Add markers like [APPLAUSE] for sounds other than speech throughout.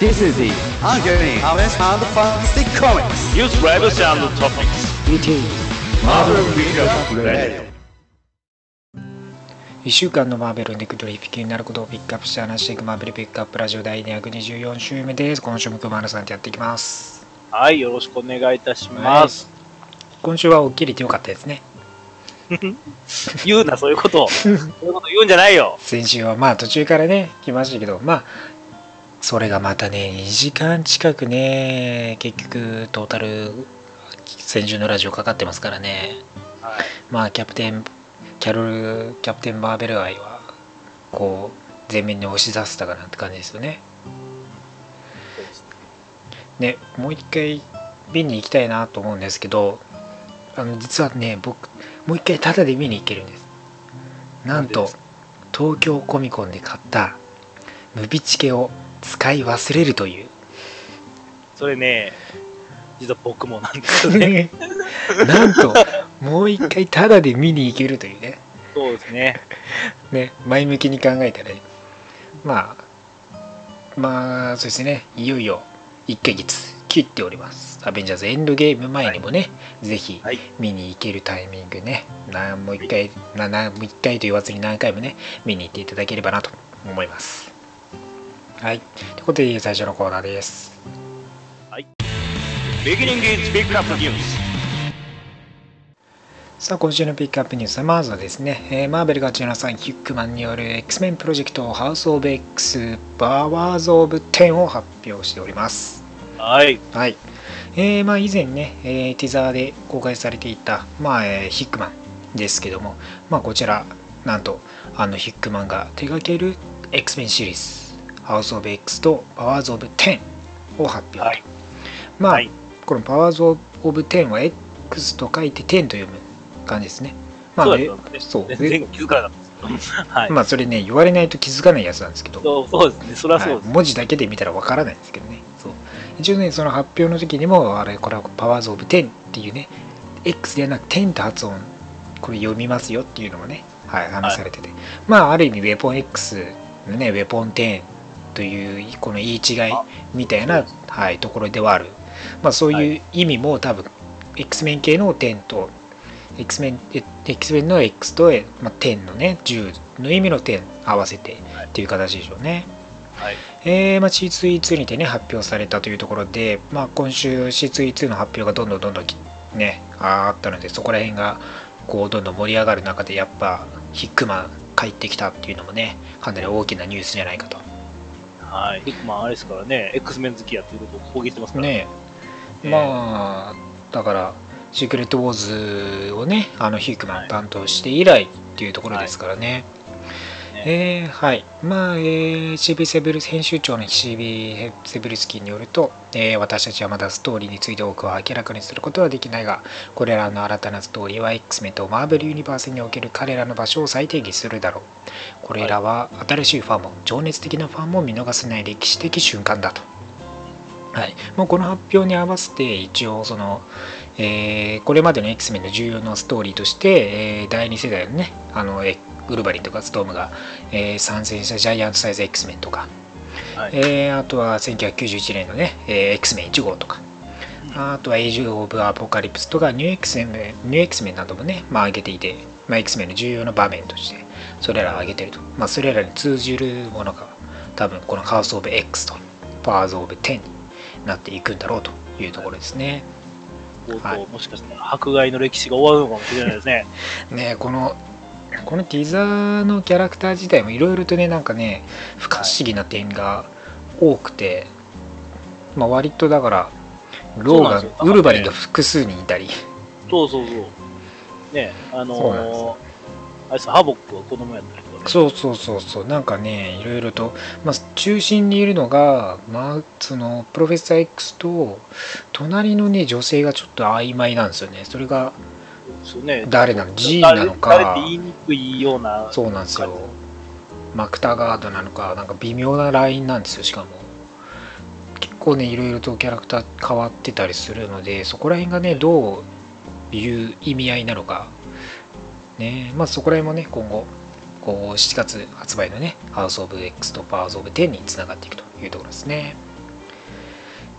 This is the ongoing honest and fantastic comics. News reviews and topics. It is Marvel Recap Radio. 1週間のマーベルネクドリフィキになることをピックアップして話していくマーベルピックアップラジオ第224週目です。今週も熊原さんとやっていきます。はい、よろしくお願いいたします。今週は起きれてよかったですね。[LAUGHS] 言うな、そういうことを。そういうこと言うんじゃないよ。[LAUGHS] 先週はまあ途中からね、来ましたけど、まあ、それがまたね、2時間近くね、結局トータル、先週のラジオかかってますからね。はい。まあキャプテンキャロルキャプテン・マーベル愛はこう前面に押し出せたかなって感じですよね。ねもう一回見に行きたいなと思うんですけどあの実はね僕もう一回タダで見に行けるんです。なんと東京コミコンで買ったムビチケを使い忘れるという。それね、実は僕もなんですよね。なんともう一回タダで見に行けるというね。そうですね。ね、前向きに考えたらねまあまあそうですねいよいよ1ヶ月切っておりますアベンジャーズエンドゲーム前にもね、ぜひはい。見に行けるタイミングねなもう一回、ななもう一回と言わずに何回もね見に行っていただければなと思いますはいということで最初のコーナーです up news. さあ今週のピックアップニュースはまずはですね、えーマーベルが17さんヒュックマンによる X-Men プロジェクトハウス・オブ・ X パワーズ・オブ・10を発表しておりますはい。はい。えーまあ、以前ね、えーティザーで公開されていた、まあえーヒックマンですけども、まあ、こちら、なんと、あのヒックマンが手掛ける X-Men シリーズ、ハウス・オブ・ X とパワーズ・オブ・10を発表と。はいまあ、はいこのパワーズ・オブ・10は X と書いて10と読む感じですね。まあ、そうそう全然気づかなか。[LAUGHS] はい。まあ、それね、言われないと気づかないやつなんですけど、そうですね。そりゃそうです。はい文字だけで見たらわからないんですけどねそう一応ねその発表の時にもあれこれはパワーズ・オブ・10っていうね X ではなく10って発音これ読みますよっていうのもね、はい、話されてて、まあある意味ウェポン X のねウェポン10というこの言い違いあ。みたいな、はい、ところではある、まあ、そういう意味も多分 X メン系の10と X メン X メンの X と、まあ、10のね10の意味の10合わせてっていう形でしょうね。はい。えーまあ、C2E2 にてね発表されたというところで、まあ、今週 C2E2 の発表がどんどんどんどんきねあったのでそこら辺がこうどんどん盛り上がる中でやっぱヒックマン帰ってきたっていうのもねかなり大きなニュースじゃないかとはい。ヒックマンあれですからね、X メン好きやっていうことを公言してますから。ねえ。ーまあだからシークレット・ウォーズをねあのヒックマン担当して以来っていうところですからね、ねえーはい。まあ、えー CB セブルス編集長の CB セブルスキーによると、えー私たちはまだストーリーについて多くは明らかにすることはできないが、これらの新たなストーリーは X メンとマーベルユニバースにおける彼らの場所を再定義するだろう。これらは新しいファンも、情熱的なファンも見逃せない歴史的瞬間だと。はい、もうこの発表に合わせて一応その、えーこれまでの X メンの重要なストーリーとして、えー第2世代のねあのえウルヴァリンとかストームが、えー参戦したジャイアントサイズ X メンとか、はい。えーあとは1991年のね、えー X メン1号とかあとはエイジ・オブ・アポカリプスとかニュー X メンニュー X メンなどもね、まあ、挙げていて、まあ、X メンの重要な場面としてそれらを挙げていると、まあ、それらに通じるものが多分このハウス・オブ・ X とパワーズ・オブ・10になっていくんだろうというところですね。とうとうはいもしかしたら迫害の歴史が終わるのかもしれないですね。[LAUGHS] ねこのこのティザーのキャラクター自体もいろいろとねなんかね不可思議な点が多くて、まあ割とだからローガン、そうなんですよ。ウルヴァリンが複数にいたり。そうそうそう。ねあのー、あれさ、ハボックは子供やったりね。そうそうそうそう。なんかねいろいろと、まあ、中心にいるのが、まあ、そのプロフェッサー X と隣のね女性がちょっと曖昧なんですよね。それが。誰なの？G 誰なのか。誰って言いにくいような。そうなんですよ。マクタガードなのかなんか微妙なラインなんですよしかも。結構ねいろいろとキャラクター変わってたりするのでそこら辺がねどういう意味合いなのか。ね。まあそこら辺もね今後こう7月発売のねハウス・オブ・ X とパワーズ・オブ・10につながっていくというところですね。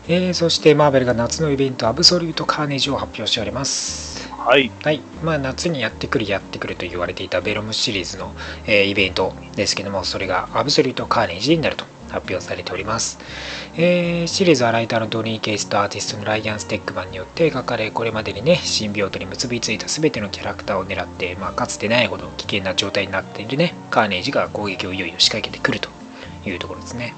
えーそしてマーベルが夏のイベントアブソリュートカーネージを発表しております。はい。はい、まあ、夏にやってくるやってくると言われていたベロムシリーズの、えーイベントですけどもそれがアブソリュートカーネージになると発表されております、えーシリーズはライターのドニー・ケイスとアーティストのライアン・ステックマンによって描かれこれまでにねシンビオートに結びついた全てのキャラクターを狙って、まあ、かつてないほど危険な状態になっているねカーネージが攻撃をいよいよ仕掛けてくるというところですね。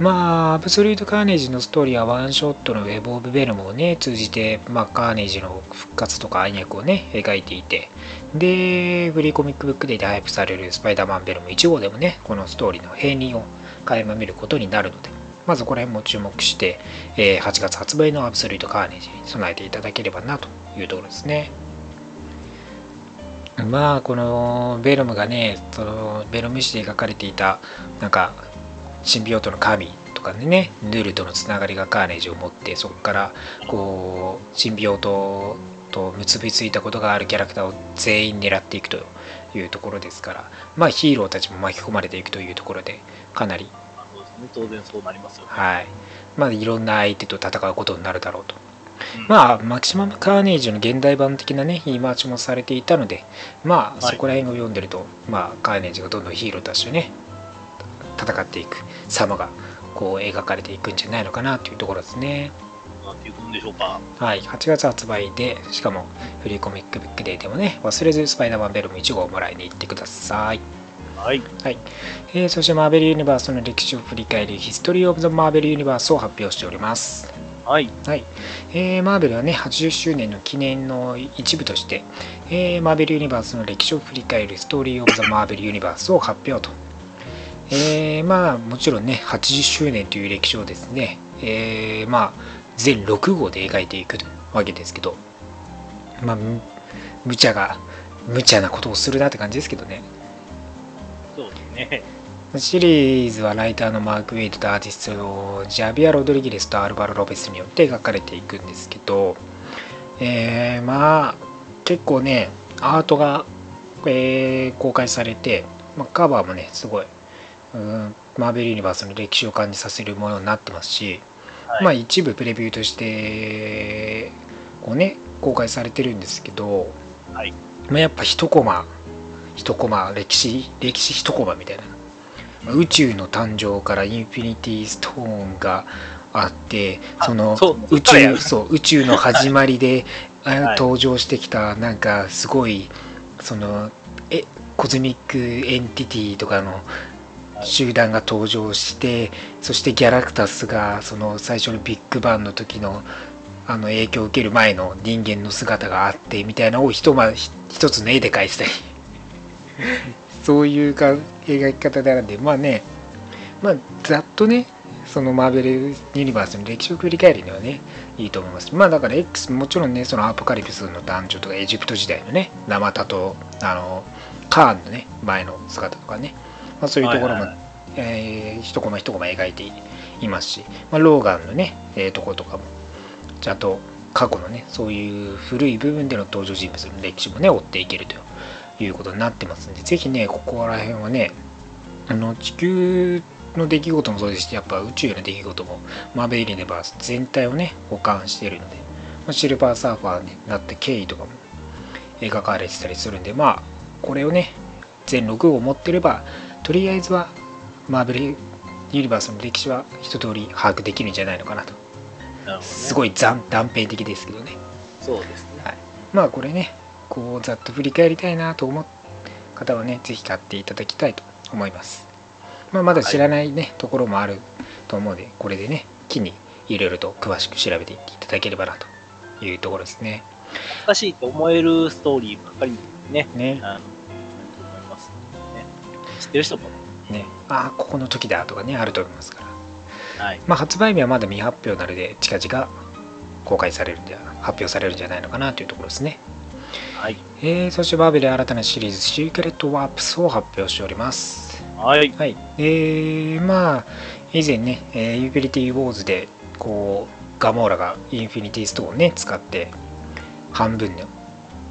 まあ、アブソリュート・カーネージのストーリーはワンショットのウェブ・オブ・ベルムをね、通じて、まあ、カーネージの復活とか暗躍をね、描いていて、で、フリーコミックブックデーで配布されるスパイダーマン・ベルム1号でもね、このストーリーの平任を垣間見ることになるので、まずこの辺も注目して、えー8月発売のアブソリュート・カーネージに備えていただければなというところですね。まあこのベルムがねそのベルム誌で描かれていたなんかシンビオートの神とかでねヌールとのつながりがカーネージを持ってそこからこうシンビオートと結びついたことがあるキャラクターを全員狙っていくというところですからまあヒーローたちも巻き込まれていくというところでかなり。当然そうなりますよね。はい。まあいろんな相手と戦うことになるだろうと。うん。まあ、マキシマム・カーネージの現代版的なね、言い回しもされていたので、まあ、はい。そこら辺を読んでると、まあ、カーネージがどんどんヒーローたちとね、戦っていく様が、こう、描かれていくんじゃないのかなというところですね。なんていうんでしょうか。はい、8月発売で、しかも、フリーコミックブックデーでもね、忘れずスパイダーマンベルム1号をもらいに行ってください。はい。はい。えーそして、マーベル・ユニバースの歴史を振り返るヒストリー・オブ・ザ・マーベル・ユニバースを発表しております。はい。はい、えーマーベルはね80周年の記念の一部として、えーマーベルユニバースの歴史を振り返るストーリー・オブ・ザ・マーベル・ユニバースを発表と、えーまあもちろんね80周年という歴史をですね、えーまあ全6号で描いていくわけですけどまあむ無茶が無茶なことをするなって感じですけどねそうですね。シリーズはライターのマーク・ウェイトとアーティストのジャビア・ロドリゲレスとアルバロ・ロペスによって描かれていくんですけど、えーまあ結構ねアートが、えー公開されて、まあ、カバーもねすごい、うん、マーベル・ユニバースの歴史を感じさせるものになってますし、はい。まあ一部プレビューとしてこうね公開されてるんですけど、はい。まあ、やっぱ一コマ一コマ歴史歴史一コマみたいな。まあ宇宙の誕生からインフィニティストーンがあってあその宇宙そう宇宙の始まりであ [LAUGHS] はい。登場してきたなんかすごいそのえ cosmic entity とかのはい集団が登場してそしてギャラクタスがその最初のビッグバンの時のあの影響を受ける前の人間の姿があってみたいなのを一ま一つの絵で描いてたり。[LAUGHS] そういうか描き方であるんでまあねまあざっとねそのマーベル・ユニバースの歴史を振り返るにはねいいと思います。まあだから X もちろんねそのアポカリプスの誕生とかエジプト時代のね生田とあのカーンのね前の姿とかね、まあ、そういうところも、はいはい。えー一コマ一コマ描いていますし、まあ、ローガンのね、えーところとかもちゃんと過去のねそういう古い部分での登場人物の歴史もね追っていけるということになってますんでぜひねここら辺はねあの地球の出来事もそうですしやっぱ宇宙の出来事もマーベル・ユニバース全体をね保管しているので、まあ、シルバーサーファーになった経緯とかも描かれてたりするんでまあこれをね全6号持ってればとりあえずはマーベル・ユニバースの歴史は一通り把握できるんじゃないのかなと。なね。すごい断断片的ですけどね。そうですね。はい、まあこれねこうざっと振り返りたいなと思う方はね是非買っていただきたいと思います、まあ、まだ知らないね、ところもあると思うのでこれでね機にいろいろと詳しく調べていっていただければなというところですね。懐かしいと思えるストーリーばっかりね、ね。あの。知ってる人も、ね。ああここの時だとかねあると思いますから。はい。まあ発売日はまだ未発表なので近々公開されるんじゃ発表されるんじゃないのかなというところですね。はい。えー、そしてバーベル新たなシリーズシークレットワープスを発表しております。はい。はい、えー、まあ以前ね、えーユーピリティウォーズでこうガモーラがインフィニティストーンをね使って半分の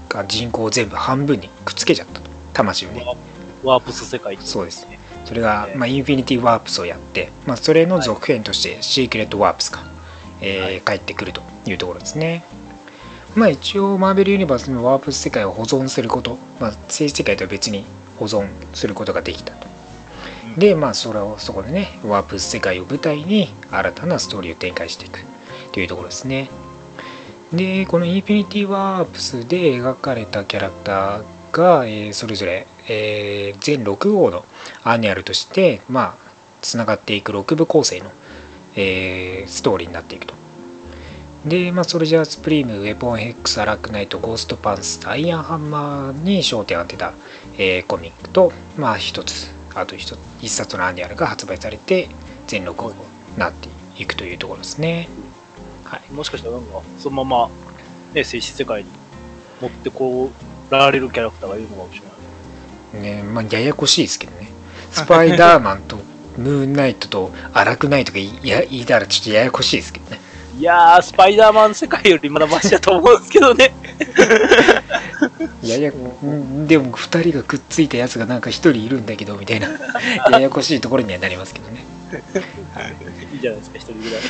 が人口を全部半分にくっつけちゃったと。魂をねワープス世界ってことそうですそれが、ねまあ、インフィニティワープスをやって、まあ、それの続編としてシークレットワープスが、えーはい帰ってくるというところですね。まあ一応マーベルユニバースのワープス世界を保存すること、まあ、政治世界とは別に保存することができたと。うんでまあそれをそこでねワープス世界を舞台に新たなストーリーを展開していくというところですね。でこのインフィニティワープスで描かれたキャラクターが、えーそれぞれ、えー全6号の annual としてまあつながっていく6部構成の、えーストーリーになっていくと。で、まあ、ソルジャースプリーム、ウェポンヘックス、アラクナイト、ゴーストパンサー、アイアンハンマーに焦点を当てた、えーコミックと、まあ一つ、あと一つ一冊の annual が発売されて、全6号になっていくというところですね。はい。もしかしたらなんか、そのまま、ね、静止世界に持ってこられるキャラクターがいるのかもしれない。ねまあ、ややこしいですけどね。スパイダーマンとムーンナイトとアラクナイトがいや言いたらちょっとややこしいですけどね。いやー、スパイダーマンの世界よりまだマシだと思うんですけどね。[LAUGHS] ややんでも2人がくっついたやつがなんか1人いるんだけどみたいなややこしいところにはなりますけどね。いいじゃないですか、一人ぐらい。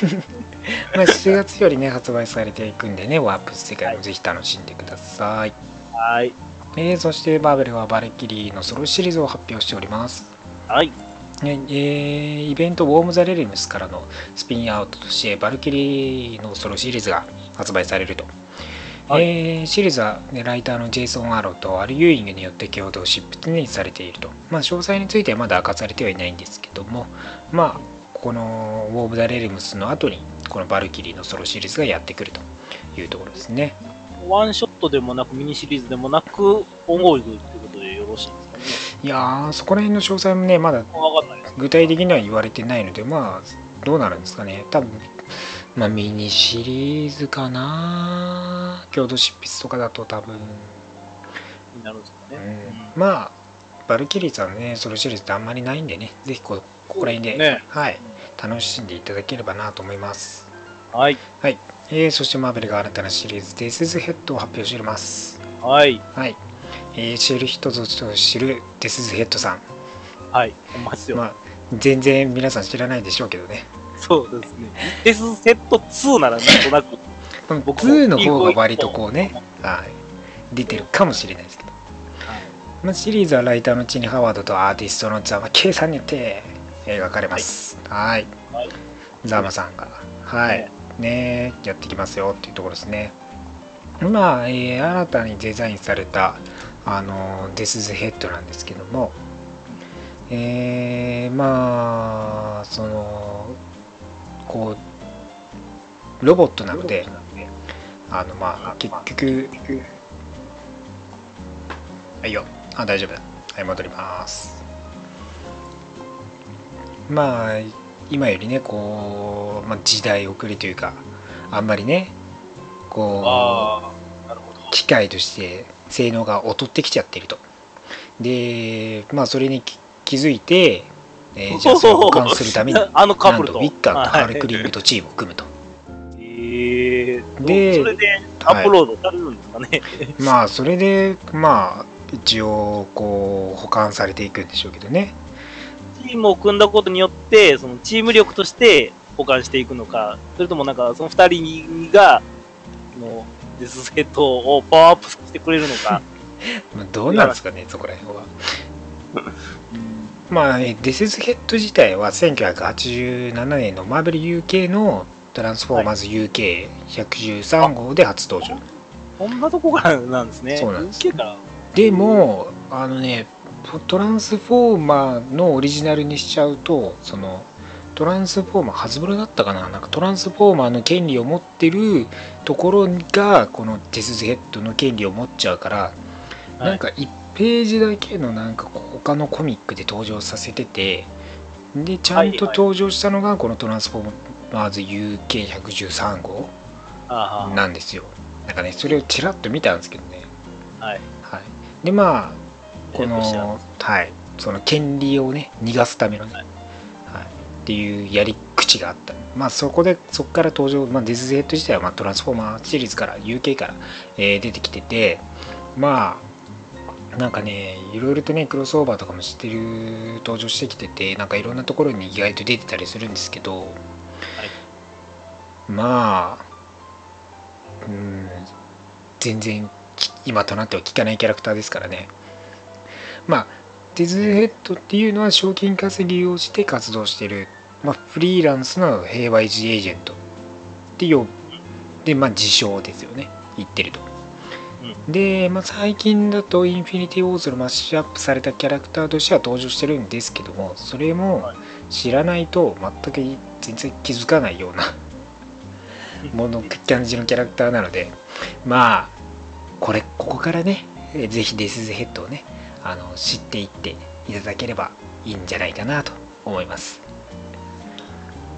[LAUGHS] まあ、7月よりね発売されていくんでねワープス世界もぜひ楽しんでください。はい。えーそしてマーベルはバルキリーのソロシリーズを発表しております。はい。ねえーイベント「ウォーム・ザ・レリムス」からのスピンアウトとしてバルキリーのソロシリーズが発売されると、はいえーシリーズは、ね、ライターのジェイソン・アーロンとアル・ユーイングによって共同執筆にされていると、まあ、詳細についてはまだ明かされてはいないんですけどもまあこのウォーム・ザ・レリムスの後にこのバルキリーのソロシリーズがやってくるというところですねワンショットでもなく、ミニシリーズでもなく、オンゴールドということでよろしいですかね。いやーそこら辺の詳細もねまだ。具体的には言われてないのでまあどうなるんですかね多分まあミニシリーズかな共同執筆とかだと多分、になるんですかうね。ん、まあバルキリーさんねソロシリーズってあんまりないんでねぜひこここら辺で、ねはい楽しんでいただければなと思いますはい。はい、えーそしてマーベルが新たなシリーズ「デスズヘッドを発表しております。はい。はい、えー知る人ぞ知るデスズヘッドさん。はい。ほんまですよ。まあ全然皆さん知らないでしょうけどね。そうですね。デスセット2ならなんとなく、僕も2の方が割とこうね、はい、出てるかもしれないですけど、まあ、シリーズはライターのチニ・ハワードとアーティストのザマ・ケイさんによって描かれます。はい。はい。ザマさんが。はいねやってきますよっていうところですね。まあ、えー新たにデザインされたあのデスズヘッドなんですけどもえーまあそのこうロボットなのであのまあ結局はいよ。あ大丈夫。だはい戻ります。まあ今よりねこう、まあ、時代遅れというかあんまりねこう。機械として性能が劣ってきちゃっているとでまあそれに気気づいて、えー [LAUGHS] じゃあそれを保管するために [LAUGHS] あのカップルと。とウィッカーとハルクリリングとチームを組むとえー、でそれでアップロードされるんですかね。まあそれでまあ一応こう保管されていくんでしょうけどねチームを組んだことによって、そのチーム力として保管していくのか、それともなんかその二人が、そのデスセットをパワーアップしてくれるのか。[LAUGHS] まあどうなんですかねそこら辺はまあえデスズヘッド自体は1987年のマーベル UK のトランスフォーマーズ UK113 号で初登場こんなとこからなんですね。そうなんです UK から。でもあのねトランスフォーマーのオリジナルにしちゃうとそのトランスフォーマーハズブロだったかな？なんかトランスフォーマーの権利を持ってるところがこのデスズヘッドの権利を持っちゃうから、はい。なんか1ページだけのなんか他のコミックで登場させててでちゃんと登場したのがこのトランスフォーマーズ UK113 号なんですよ。なんかねそれをちらっと見たんですけどね。はい。はい、でまあこのはいその権利をね逃がすためのね、はいはい、っていうやり口があった。まあそこでそこから登場、まあ、ディズゼット自体は、まあ、トランスフォーマーシリーズから UK から、えー出てきててまあなんかねいろいろとねクロスオーバーとかもしてる登場してきててなんかいろんなところに意外と出てたりするんですけど、まあうん全然き今となっては聞かないキャラクターですからねまあディズヘッドっていうのは賞金稼ぎをして活動してる、まあ、フリーランスの平和維持エージェント。っていうでまあ自称ですよね。言ってると。で、まあ、最近だとインフィニティ・ウォーズのマッシュアップされたキャラクターとしては登場してるんですけどもそれも知らないと全く全然気づかないような [LAUGHS] もの感じのキャラクターなのでまあこれここからねぜひデスズヘッドをねあの知っていっていただければいいんじゃないかなと思います、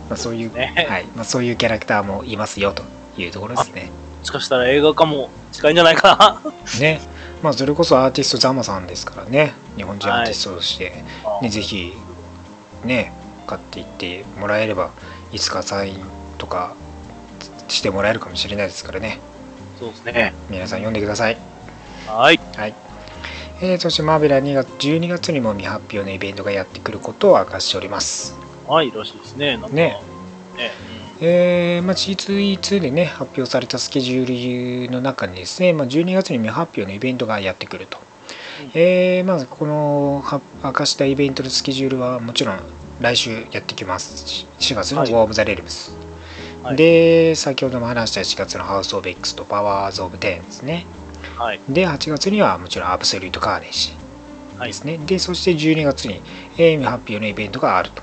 まあ、そういう、ねはい。まあ、そういうキャラクターもいますよというところですね。もしかしたら映画化も近いんじゃないか [LAUGHS] ね。まあそれこそアーティストザマさんですからね。日本人アーティストとして、な。ね、ぜひね買っていってもらえればいつかサインとかしてもらえるかもしれないですからね。そうですね。皆さん読んでください。はい。はい、えーそしてマーベラ2月12月にも未発表のイベントがやってくることを明かしております。はい、らしいですね。なんかね。ね。えーまあ、C2E2 でね発表されたスケジュールの中にですね、まあ、12月に未発表のイベントがやってくると、うん。えーまずこのは明かしたイベントのスケジュールはもちろん来週やってきます。し4月のはい。War of the Realms、はい。で先ほども話した4月の House of X と Powers of Ten ですねはい。で8月にはもちろんアブソリュートカーネージはい。ですね、でそして12月に、えー未発表のイベントがあると、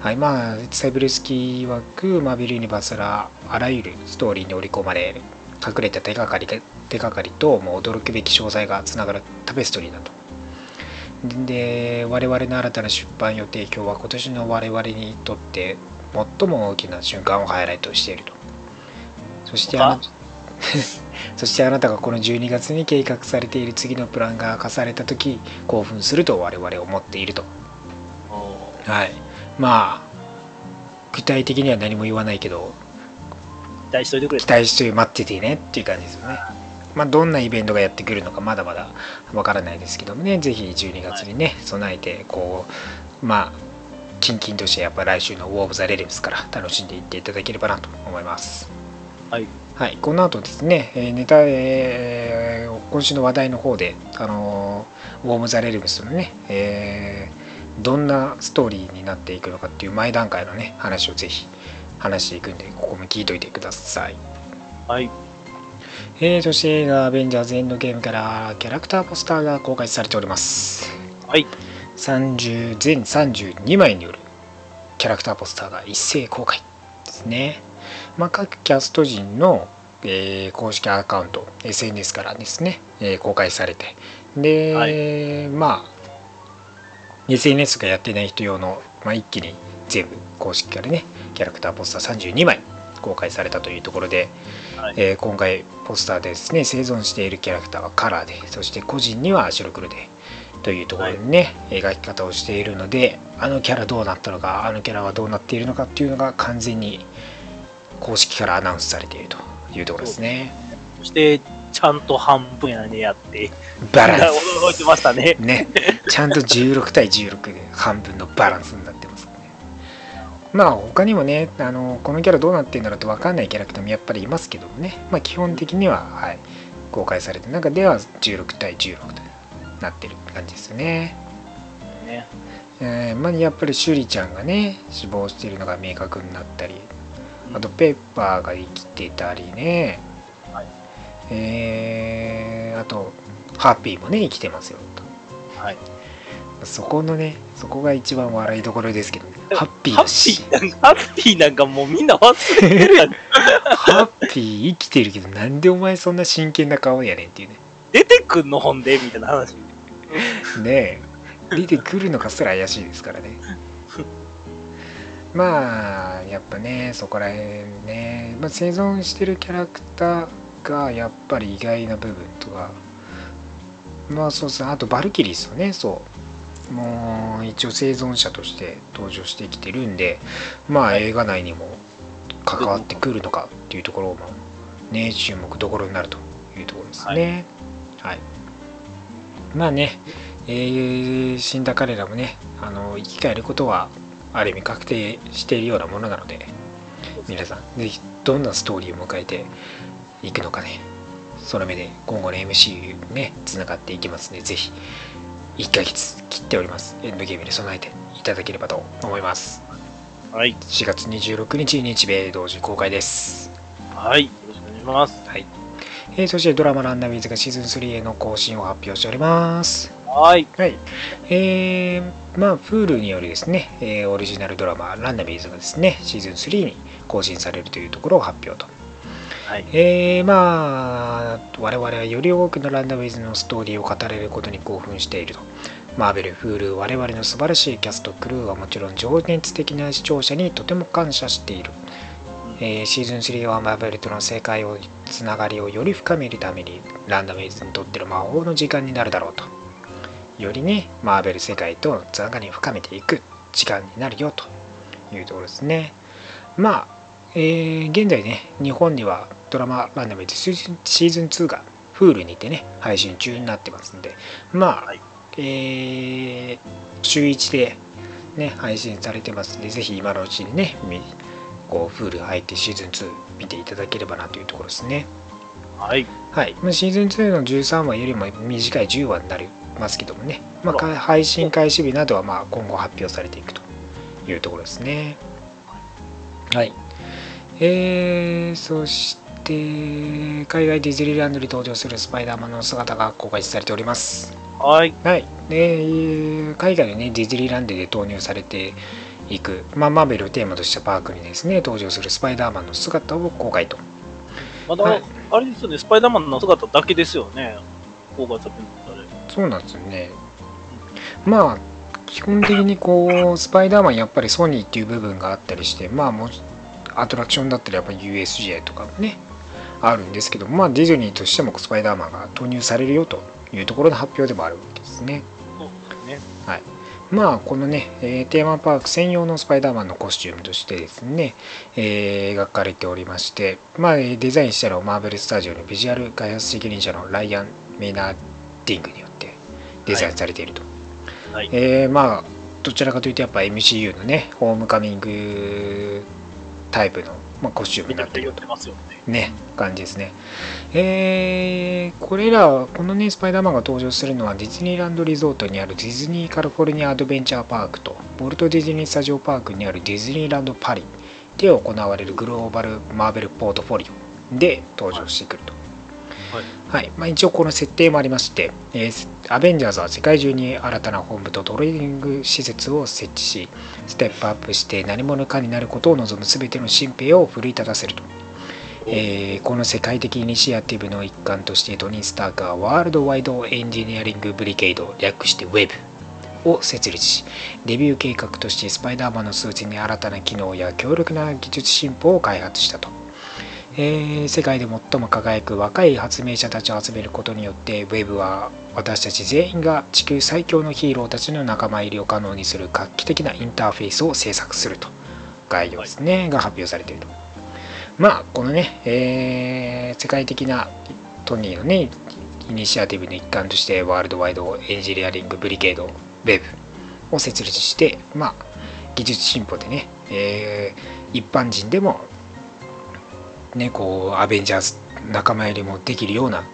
はい。まあサイブルスキー枠マーベルユニバーサルあらゆるストーリーに織り込まれ隠れた手がかりが手がかりともう驚くべき詳細がつながるタペストリーだと。で我々の新たな出版予定今日は今年の我々にとって最も大きな瞬間をハイライトしていると。そしてあなあ [LAUGHS] そしてあなたがこの12月に計画されている次のプランが明かされた時興奮すると我々は思っていると。はい。まあ具体的には何も言わないけど期待しといてくれ期。待して待っててねっていう感じですよね。まあどんなイベントがやってくるのかまだまだわからないですけどもね。ぜひ12月にね、備えてこうまあキンキンとしてやっぱ来週の「ウォー・オブ・ザ・レレムス」から楽しんでいっていただければなと思います。はい。はい、この後ですね、えーネタ、えー今週の話題の方で、あのーウォーム・ザ・レルムスのね、えーどんなストーリーになっていくのかっていう前段階のね、話をぜひ話していくんで、ここも聞いといてください。はい。えー、そして映画、アベンジャーズ・エンドゲームからキャラクターポスターが公開されております。はい。30全32枚によるキャラクターポスターが一斉公開ですね。まあ、各キャスト陣の、えー公式アカウント SNS からですね、えー公開されてで、はい。まあ SNS がやってない人用の、まあ、一気に全部公式からねキャラクターポスター32枚公開されたというところで、はい。えー今回ポスターでですね生存しているキャラクターはカラーでそして個人には白黒でというところにね、描き方をしているのであのキャラどうなったのかあのキャラはどうなっているのかっていうのが完全に公式からアナウンスされているというところですね。そして、ちゃんと半分やねやって、バラン驚いてましたね。ス。ね。ちゃんと16対16で半分のバランスになってますね。まあ他にもねあのこのキャラどうなってるんだろうと分かんないキャラクターもやっぱりいますけどもね、まあ、基本的には、はい、公開されてる中では16対16となってる感じですよね。ね。えーまあ、やっぱりシュリちゃんがね死亡しているのが明確になったりあとペッパーが生きてたりね、はい。えーあとハッピーもね生きてますよ。とはい。そこのねそこが一番笑いどころですけど、ハッピーハッピーなんか、ハッピーなんかもうみんな忘れてるやん。ハッピー生きてるけどなんでお前そんな真剣な顔やねんっていうね。出てくんの本でみたいな話。ねえ。出てくるのかすら怪しいですからねまあやっぱねそこら辺ね、まあ、生存してるキャラクターがやっぱり意外な部分とか。まあそうですねあとバルキリーですよね。そう。もう一応生存者として登場してきてるんで。まあ映画内にも関わってくるのかっていうところもね注目どころになるというところですね。はい。まあね、えー死んだ彼らもねあの生き返ることはある意味確定しているようなものなので皆さんぜひどんなストーリーを迎えていくのかねその目で今後の MCU ねつながっていきますのでぜひ1ヶ月切っておりますエンドゲームに備えていただければと思いますはい。4月26日日米同時公開ですはい。よろしくお願いします。はい、えーそしてドラマランナーウィズがシーズン3への更新を発表しておりますはい。はい。えー、まあ、Hulu によるですね、えーオリジナルドラマ、ランナビーズがですね、シーズン3に更新されるというところを発表と。はい。えー、まあ、我々はより多くのランナビーズのストーリーを語れることに興奮していると。マーベル、Hulu、我々の素晴らしいキャスト、クルーはもちろん情熱的な視聴者にとても感謝している。えーシーズン3はマーベルとの世界をつながりをより深めるためにランダムイズにとっての魔法の時間になるだろうとよりねマーベル世界とのつながりを深めていく時間になるよというところですね。まあ、えー現在ね日本にはドラマランダムイズシーズンシーズン2が Hulu にてね配信中になってますんでまあ、はい。えー週1でね配信されてますんでぜひ今のうちにね見こう Hulu 入ってシーズン2見ていただければなというところですね。はい。はい、まあシーズン2の13話よりも短い10話になりますけどもね、まあ配信開始日などはまあ今後発表されていくというところですね。はい。えー、そして、海外ディズニーランドに登場するスパイダーマンの姿が公開されております。はい。はい。で、えー海外のね、ディズニーランドで投入されていく、まあ、マーベルをテーマとしたパークにですね、登場するスパイダーマンの姿を公開と。まだ、はいあれですよね、スパイダーマンの姿だけですよね。そうなんですよね。まあ、基本的にこう、スパイダーマンやっぱりソニーっていう部分があったりして、まあもう、アトラクションだったらやっぱり USJ とかもね、あるんですけど、まあディズニーとしてもスパイダーマンが投入されるよというところの発表でもあるわけですね。そうですね。まあこのね、えーテーマパーク専用のスパイダーマンのコスチュームとしてですね、えー描かれておりまして、まあ、えーデザインしたのはマーベルスタジオのビジュアル開発責任者のライアン・メイナーディングによってデザインされていると。はい。えーまあどちらかというとやっぱ MCU のねホームカミングタイプの、まあ、コスチュームになっていると。ね感じですねえーこれらこのねスパイダーマンが登場するのはディズニーランドリゾートにあるディズニーカリフォルニアアドベンチャーパークとボルトディズニースタジオパークにあるディズニーランドパリで行われるグローバルマーベルポートフォリオで登場してくるとはい。まあ、一応この設定もありまして、えーアベンジャーズは世界中に新たな本部とトレーニング施設を設置しステップアップして何者かになることを望む全ての新兵を奮い立たせると、えーこの世界的イニシアティブの一環としてトニー・スタークはワールドワイドエンジニアリングブリケイド略して WEB を設立しデビュー計画としてスパイダーマンのスーツに新たな機能や強力な技術進歩を開発したとえー世界で最も輝く若い発明者たちを集めることによってウェブは私たち全員が地球最強のヒーローたちの仲間入りを可能にする画期的なインターフェースを制作すると概要ですね、が発表されていると。まあこのね、えー世界的なトニーのねイニシアティブの一環としてワールドワイドエンジニアリングブリケードウェブを設立してまあ技術進歩でね、えー一般人でもね、こうアベンジャーズ仲間入りもできるような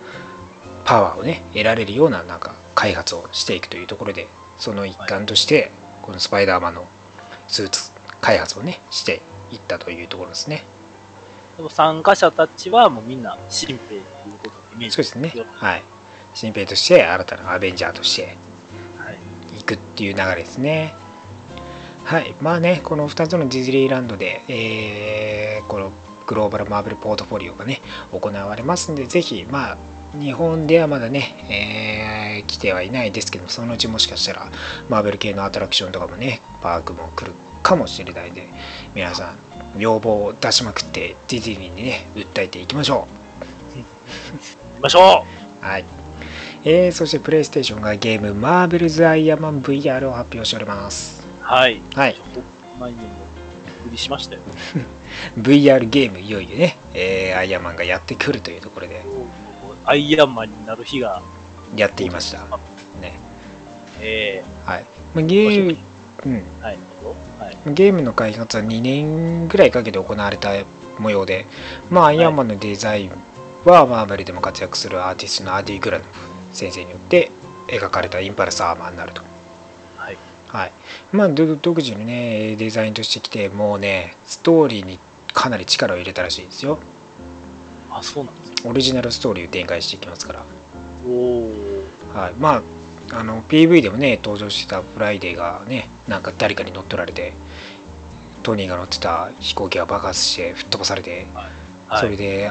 パワーをね得られるようななんか開発をしていくというところでその一環としてこのスパイダーマンのスーツ開発をねしていったというところですね。でも参加者たちはもうみんな新兵ということをイメージそうですね。よはい。新兵として新たなアベンジャーとしてはい。行くっていう流れですね。はい。まあねこの2つのディズニーランドで、えーこのグローバルマーベルポートフォリオがね行われますんでぜひまあ日本ではまだね、えー来てはいないですけどそのうちもしかしたらマーベル系のアトラクションとかもねパークも来るかもしれないんで皆さん要望を出しまくってディズニーにね訴えていきましょ行きましょう。はい。えーそしてプレイステーションがゲームマーベルズ・アイアンマン VR を発表しております。うはい。はい。前にもしましたよ。[LAUGHS] VR ゲームいよいよね、えーアイアンマンがやってくるというところで、アイアンマンになる日がやっていました。ね。えはい、まあ、ゲーム、うん、えはい。はい。ゲームの開発は2年ぐらいかけて行われた模様で、まあ、アイアンマンのデザインはマーベルでも活躍するアーティストのアーディ・グラノフ先生によって描かれたインパルスアーマーになると。はい。はい。まあ、ど独自のね、デザインとしてきて、もうね、ストーリーにかなり力を入れたらしいですよ。あ、そうなんですか。オリジナルストーリーを展開していきますから。おお。はい。まあ、あの、PV でもね、登場してたフライデーがね、なんか誰かに乗っ取られて、トニーが乗ってた飛行機が爆発して吹っ飛ばされて、はい。それで、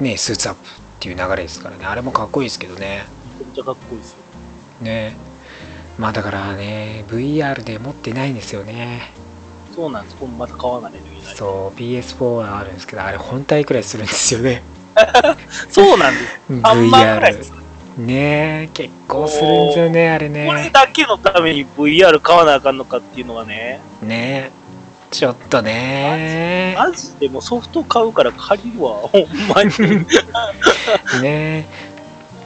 ね、 suit up っていう流れですからね、あれもかっこいいですけどね。めちゃくちゃかっこいいですよ。ね。まあだからね、VR で持ってないんですよね。そうなんです。これまた買わないといけない。そう、PS4 はあるんですけど、あれ本体くらいするんですよね。[LAUGHS] そうなんです。3万くらいです VR。。ね結構するんですよね、あれこれね。だけのために VR 買わなあかんのかっていうのがね、ねちょっとねマジでもうソフト買うから借りるわ、ほんまに。[LAUGHS] ねえ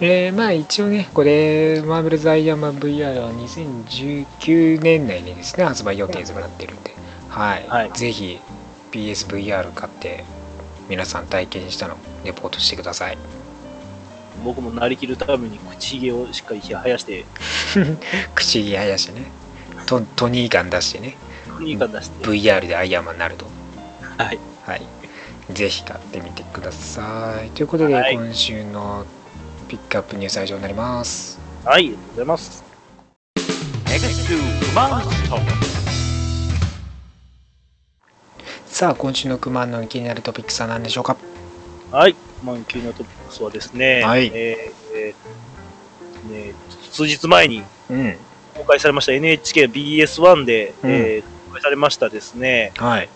ーまあ一応ね、これ、マーベルズ・アイアンマン VR は2019年内にですね、発売予定となってるんで、はい。はいぜひ PSVR 買って、皆さん体験したのレポートしてください。僕もなりきるために口ひげをしっかり生やして、[LAUGHS] 口ひげ生やしてね、トトニーガン出してね、いい感出して、VR でアイアンマンになると。はい。はい。ぜひ買ってみてください。ということで、はい今週のピックアップニュースは以上になります。はい、ありがとうございます。X2 Monster. さあ、今週のクマンの気になるトピックスは何でしょうか？はい、満級のトピックスはですね、はいえーえーね、数日前にうん。公開されました NHKBS1 で、うんえー公開されましたですね、はい。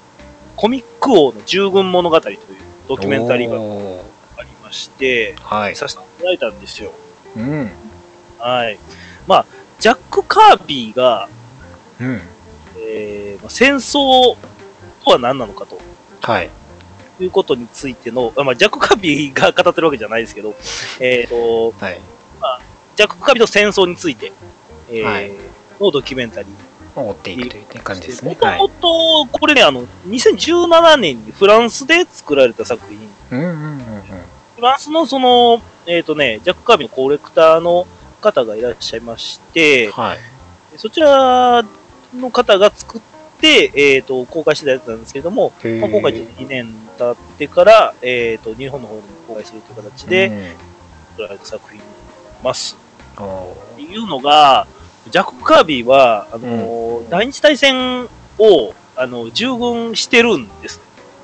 コミック王の従軍物語というドキュメンタリーがまして、はい。させていただいたんですよ。うん。はい。まあ、ジャック・カービーが、うん。えーまあ戦争とは何なのかとはい。いうことについての、あまあ、ジャック・カービーが語ってるわけじゃないですけど、[LAUGHS] えっ、と、はい。ジャック・カービーの戦争について、えーはいのドキュメンタリー。追っていくという、ね、感じですもね。はいとも。と、これね、あの、2017年にフランスで作られた作品。うんうんうんうん。フランスのその、えっ、とね、ジャック・カービーのコレクターの方がいらっしゃいまして、はい。そちらの方が作って、えっ、と、公開してたやつなんですけども、まあ、今回ちょっと2年経ってから、えっ、と、日本の方に公開するという形で、うん作られた作品になります。おっていうのが、ジャック・カービーは、あの、第二次大戦を、あの、従軍してるんです。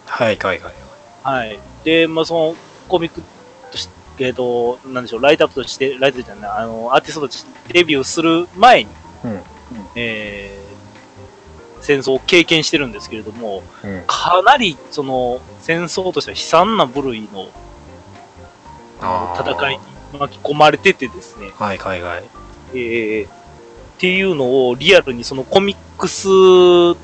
はいはいはい。はい。で、まあ、その、コミックとして、えっ、と、なんでしょう、ライトアップとして、ライトじゃない、あの、アーティストとしてデビューする前に、うんえー戦争を経験してるんですけれども、うん。かなり、その、戦争としては悲惨な部類の戦いに巻き込まれててですね、はいはいはい。えーっていうのをリアルにそのコミックス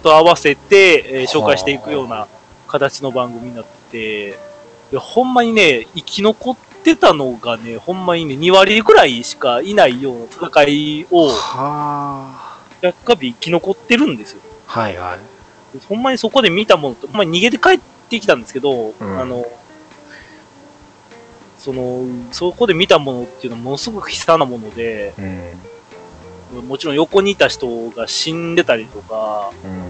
と合わせて、えー紹介していくような形の番組になってて、いやほんまにね、生き残ってたのがね、ほんまにね、2割ぐらいしかいないような戦いを、はジャックカビ生き残ってるんですよ。あ。はいはい。ほんまにそこで見たものと、ほんまに逃げて帰ってきたんですけど、うんあの、その、そこで見たものっていうのはものすごく悲惨なもので、うん。もちろん横にいた人が死んでたりとか、うん。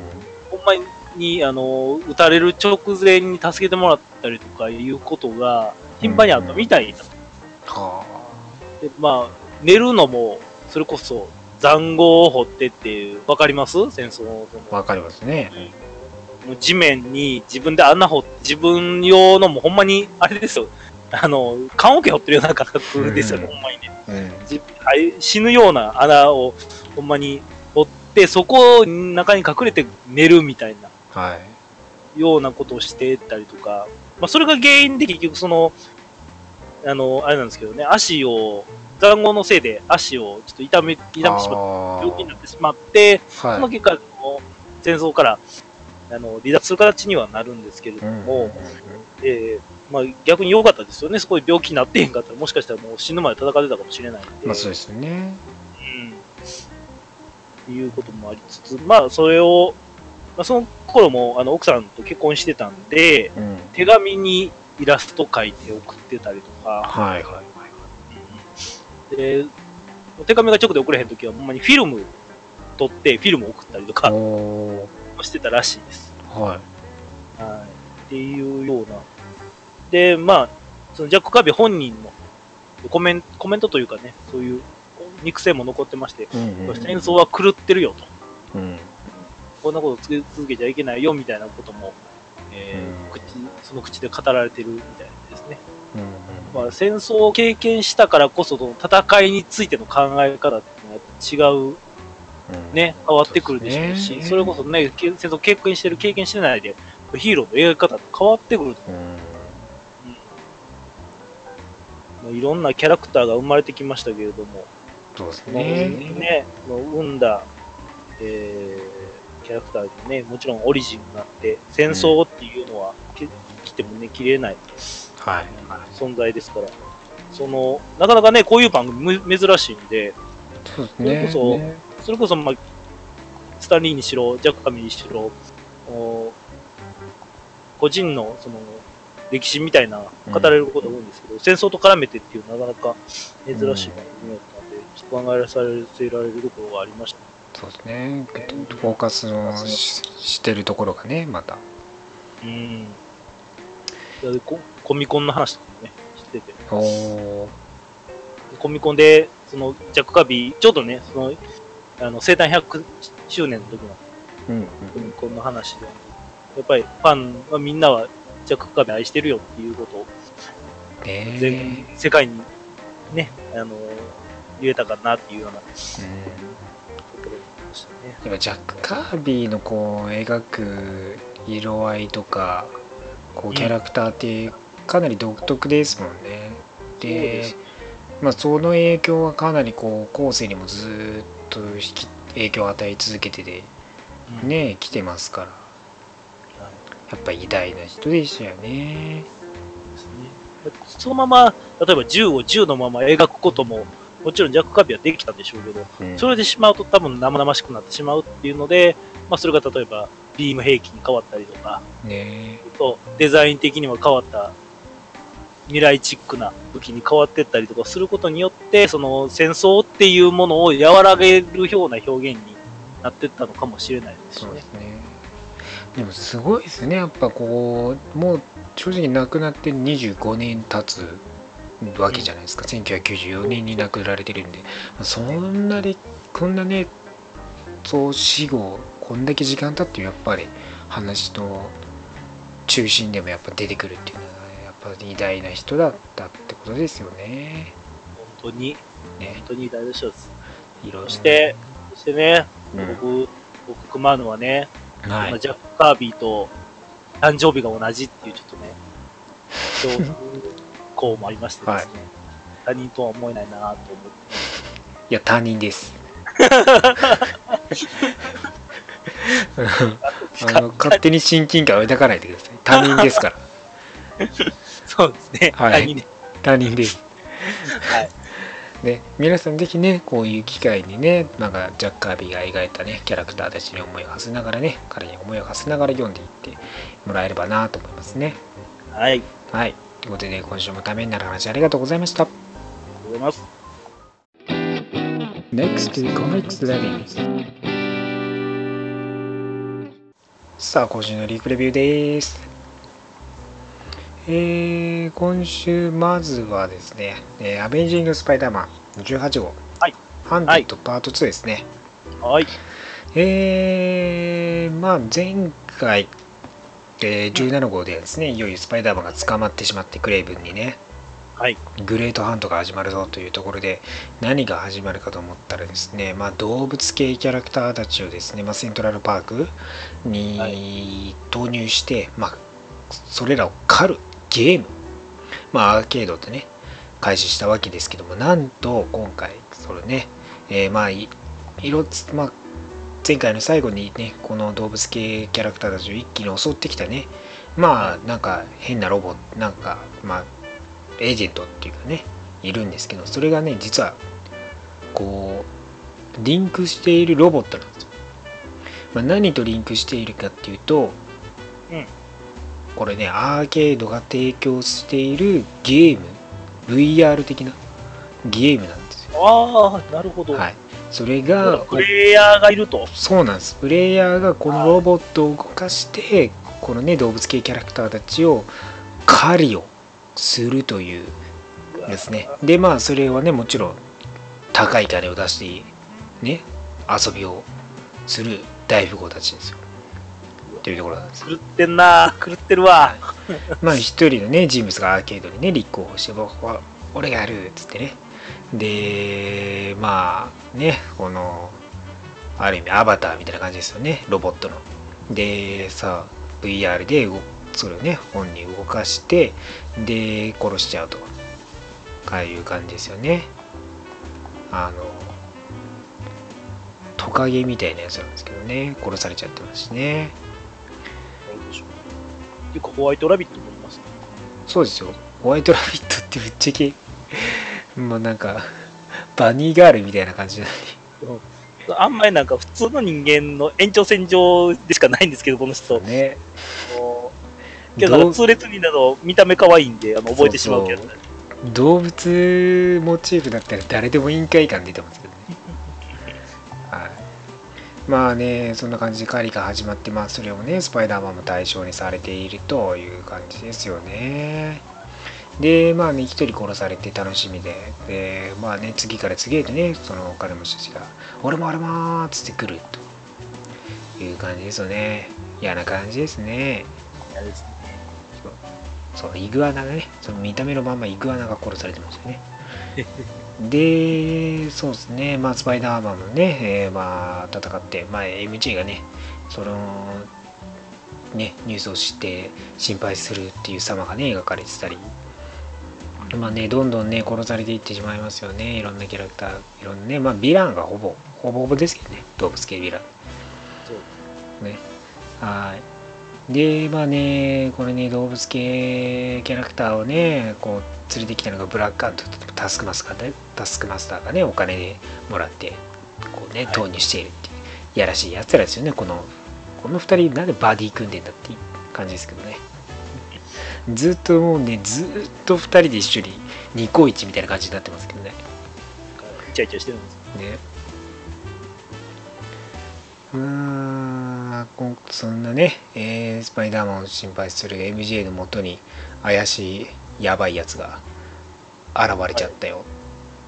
ほんまに、あの、撃たれる直前に助けてもらったりとかいうことが頻繁にあったみたいな。はでまあ、寝るのも、それこそ残壕を掘ってっていう、わかります？戦争の。わかりますね。もう地面に自分で穴掘って、自分用のもうほんまに、あれですよ。あの、棺桶掘ってるような感覚ですよ、うんほんまにね。うん。死ぬような穴をほんまにそこの中に隠れて寝るみたいな。はい。ようなことをしてたりとか、まあ、それが原因で結局その、あの、あれなんですけどね、足を、残壕のせいで足をちょっと痛め、痛めてしまって、病気になってしまって、そのはい。結果、その戦争から、あの、離脱する形にはなるんですけれどうんも、えーまあ逆に良かったですよね。そこで病気になってへんかったら、もしかしたらもう死ぬまで戦ってたかもしれないんで。まあそうですよねうん。いうこともありつつ、まあそれを、まあその頃もあの奥さんと結婚してたんで、うん手紙にイラスト描いて送ってたりとか、はいはいで、お手紙が直で送れへんときは、ほんまにフィルム撮って、フィルム送ったりとかしてたらしいです。はいはい。っていうような。で、まあ、そのジャック・カービー本人のコメンコメントというかね、そういう肉声も残ってまして、うんうん戦争は狂ってるよと。うん。こんなことつけ続けちゃいけないよみたいなことも、えーうん。口その口で語られてるみたいですね。うんまあ、戦争を経験したからこそ、その戦いについての考え方っていうのは違う、うん。ね、変わってくるでしょうし、そね。それこそね、け戦争経験してる、経験してないで、ヒーローの描き方って変わってくると。うん。まあいろんなキャラクターが生まれてきましたけれども、そうですね。ね、もう生んだ、えー、キャラクターにね、もちろんオリジンがあって、戦争っていうのは、け来てもね、切れない。はい。存在ですから、その、なかなかね、こういう番組む珍しいんで、そね。それこそねそれこそ、まあ、スタンリーにしろ、ジャック・カミーにしろ、お個人の、その、歴史みたいな語られることが多いんですけど、戦争と絡めてっていうなかなか珍しい番組だ考えさせられるところがありました。そうですね。フォーカスのししてるところがねまた。うん。ココミコンの話とかもね、してて、おおコミコンで、その、ジャック・カビー、ちょうどね、その、あの、生誕100周年の時のうんコミコンの話で、やっぱりファンはみんなはジャック・カビー愛してるよっていうことをね全世界にね、あの、言えたかなっていうようなとうんころでしたね。やっぱジャック・カービィのこう描く色合いとかこうキャラクターってかなり独特ですもんね。そうでです。まあ、その影響はかなりこう後世にもずーっと影響を与え続けててうん。ね来てますから。やっぱ偉大な人でしたよね。そのまま、例えば銃を銃のまま描くことも、もちろんジャック・カビーはできたんでしょうけど、うんそれでしまうと多分生々しくなってしまうっていうので、まあ、それが例えばビーム兵器に変わったりとか、ねとデザイン的には変わった未来チックな武器に変わってったりとかすることによって、その戦争っていうものを和らげるような表現になってったのかもしれないですしねで。すね。でもすごいですねやっぱこうもう正直亡くなって25年経つわけじゃないですか、1994年に亡くなられてるんで。そんなにこんなねそう死後こんだけ時間経ってやっぱり話の中心でもやっぱ出てくるっていうのはやっぱ偉大な人だったってことですよね。本当に、ね。本当に大事です。そして、そしてね、うん。僕、僕、クマーヌはね、はい。まあジャック・カービーと誕生日が同じっていうちょっとね、[LAUGHS] 強行もありましてですね、他人とは思えないなと思って。いや他人です。[LAUGHS] あの勝手に親近感を抱かないでください。他人ですから。[LAUGHS] そうですね、はい他人です。はい。[LAUGHS] ね、皆さんぜひね、こういう機会にね、なんかジャック・カービーが描いたね、キャラクターたちに思いを馳せながらね、彼に思いを馳せながら読んでいってもらえればなと思いますね。はい。はい。ということで、今週もためになる話ありがとうございました。ありがとうございます。NEXT Comics Ready さあ今週のリークレビューですえー、今週まずはですね、えーアベンジング・スパイダーマン18号、はい、ハンテッドパート2ですね、はい。えー、まあ前回、えー17号でですねいよいよスパイダーマンが捕まってしまってクレイブンにねはい。グレートハントが始まるぞというところで何が始まるかと思ったらですね、まあ、動物系キャラクターたちをですね、まあ、セントラルパークはに投入して、まあ、それらを狩るゲーム、まあ、アーケードでね開始したわけですけどもなんと今回それね、えーまあい色つまあ前回の最後にねこの動物系キャラクターたちを一気に襲ってきたね。まあなんか変なロボなんかまあエージェントっていうかねいるんですけどそれがね実はこうリンクしているロボットなんですよ、まあ、何とリンクしているかっていうと、うん。これねアーケードが提供しているゲーム VR 的なゲームなんですよ。ああ、なるほど。はいそれがプレイヤーがいると。そうなんです。プレイヤーがこのロボットを動かしてこのね動物系キャラクターたちを狩りをするというですね。でまあそれはねもちろん高い金を出してね遊びをする大富豪たちですよ。というところなんです狂ってんな。狂ってるわ。まあ一人のね人物がアーケードにね立候補して僕は俺がやるっつってねでまあねこのある意味アバターみたいな感じですよねロボットの。でさ VR で動それをね本に動かしてで殺しちゃうと。ああいう感じですよね。あのトカゲみたいなやつなんですけどね。殺されちゃってますしね。どうでしょう。っていうか、ホワイトラビットもいますね。そうですよ。ホワイトラビットってぶっちゃけ、もうなんか、バニーガールみたいな感じなあんまりなんか普通の人間の延長線上でしかないんですけど、この人。のにね。けど、痛烈になど見た目可愛いんで、あの覚えてしまうけど、そう動物モチーフだったら誰でも委員会感出てますけどね。はい。まあね、そんな感じで狩りが始まって、まあそれをね、スパイダーマンも対象にされているという感じですよね。で、まあね、一人殺されて楽しみで、で、まあね、次から次へとね、そのお金持ちたちが、俺も俺もーっつって来るという感じですよね。嫌な感じですね。あれですねそう、イグアナがね、その見た目のまんまイグアナが殺されてますよね。[LAUGHS] で、そうですね、まあ、スパイダーマンもね、えーまあ、戦って、まあ、MJ がね、その、ね、ニュースを知って心配するっていう様がね、描かれてたり、まあね、どんどんね、殺されていってしまいますよね、いろんなキャラクター、いろんなね、まあ、ヴィランがほぼ、ほぼほぼですけどね、動物系ヴィラン。そうね。はい。で、まあね、これね、動物系キャラクターをね、こう、連れてきたのがブラックアントとタスクマスターで、タスクマスターがね、お金でもらって、こうね、はい投入しているっていう、やらしいやつらですよね、この、この二人、なんでバディ組んでんだっていう感じですけどね。ずっともうね、ずっと二人で一緒にニコイチみたいな感じになってますけどね。イチャイチャしてるんですね。まあこそんなね、えースパイダーマンを心配する MJ のもとに怪しいやばいやつが現れちゃったよ、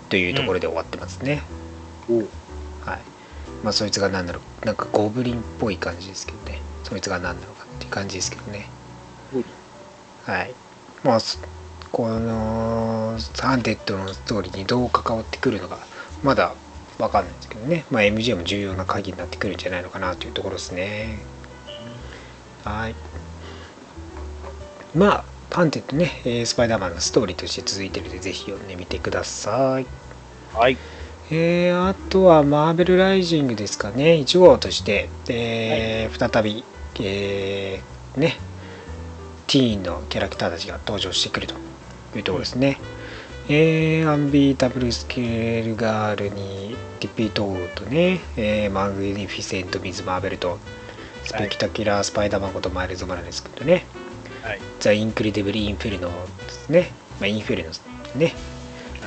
というところで終わってますね、おはい。まあそいつが何なのなんかゴブリンっぽい感じですけどね。そいつが何なのかっていう感じですけどね。うんはい。まあそこの Hunted のストーリーにどう関わってくるのかまだわかんないですけどね、まあ、MJ も重要な鍵になってくるんじゃないのかなというところですね。はい。まあ Hunted ね、えースパイダーマンのストーリーとして続いてるのでぜひ読んでみてください。はい。えーあとはマーベルライジングですかね。1号として、えー再び、えーねティーンのキャラクターたちが登場してくるというところですね、えーアンビータブルスケールガールにリピートウとね、えーマグニフィセント・ミズ・マーベルとスペキタキュラー・スパイダーマンことマイルズ・マラですけどね、はい。ザ・インクレディブル・インフェルノですね、まあ、インフェルノですね。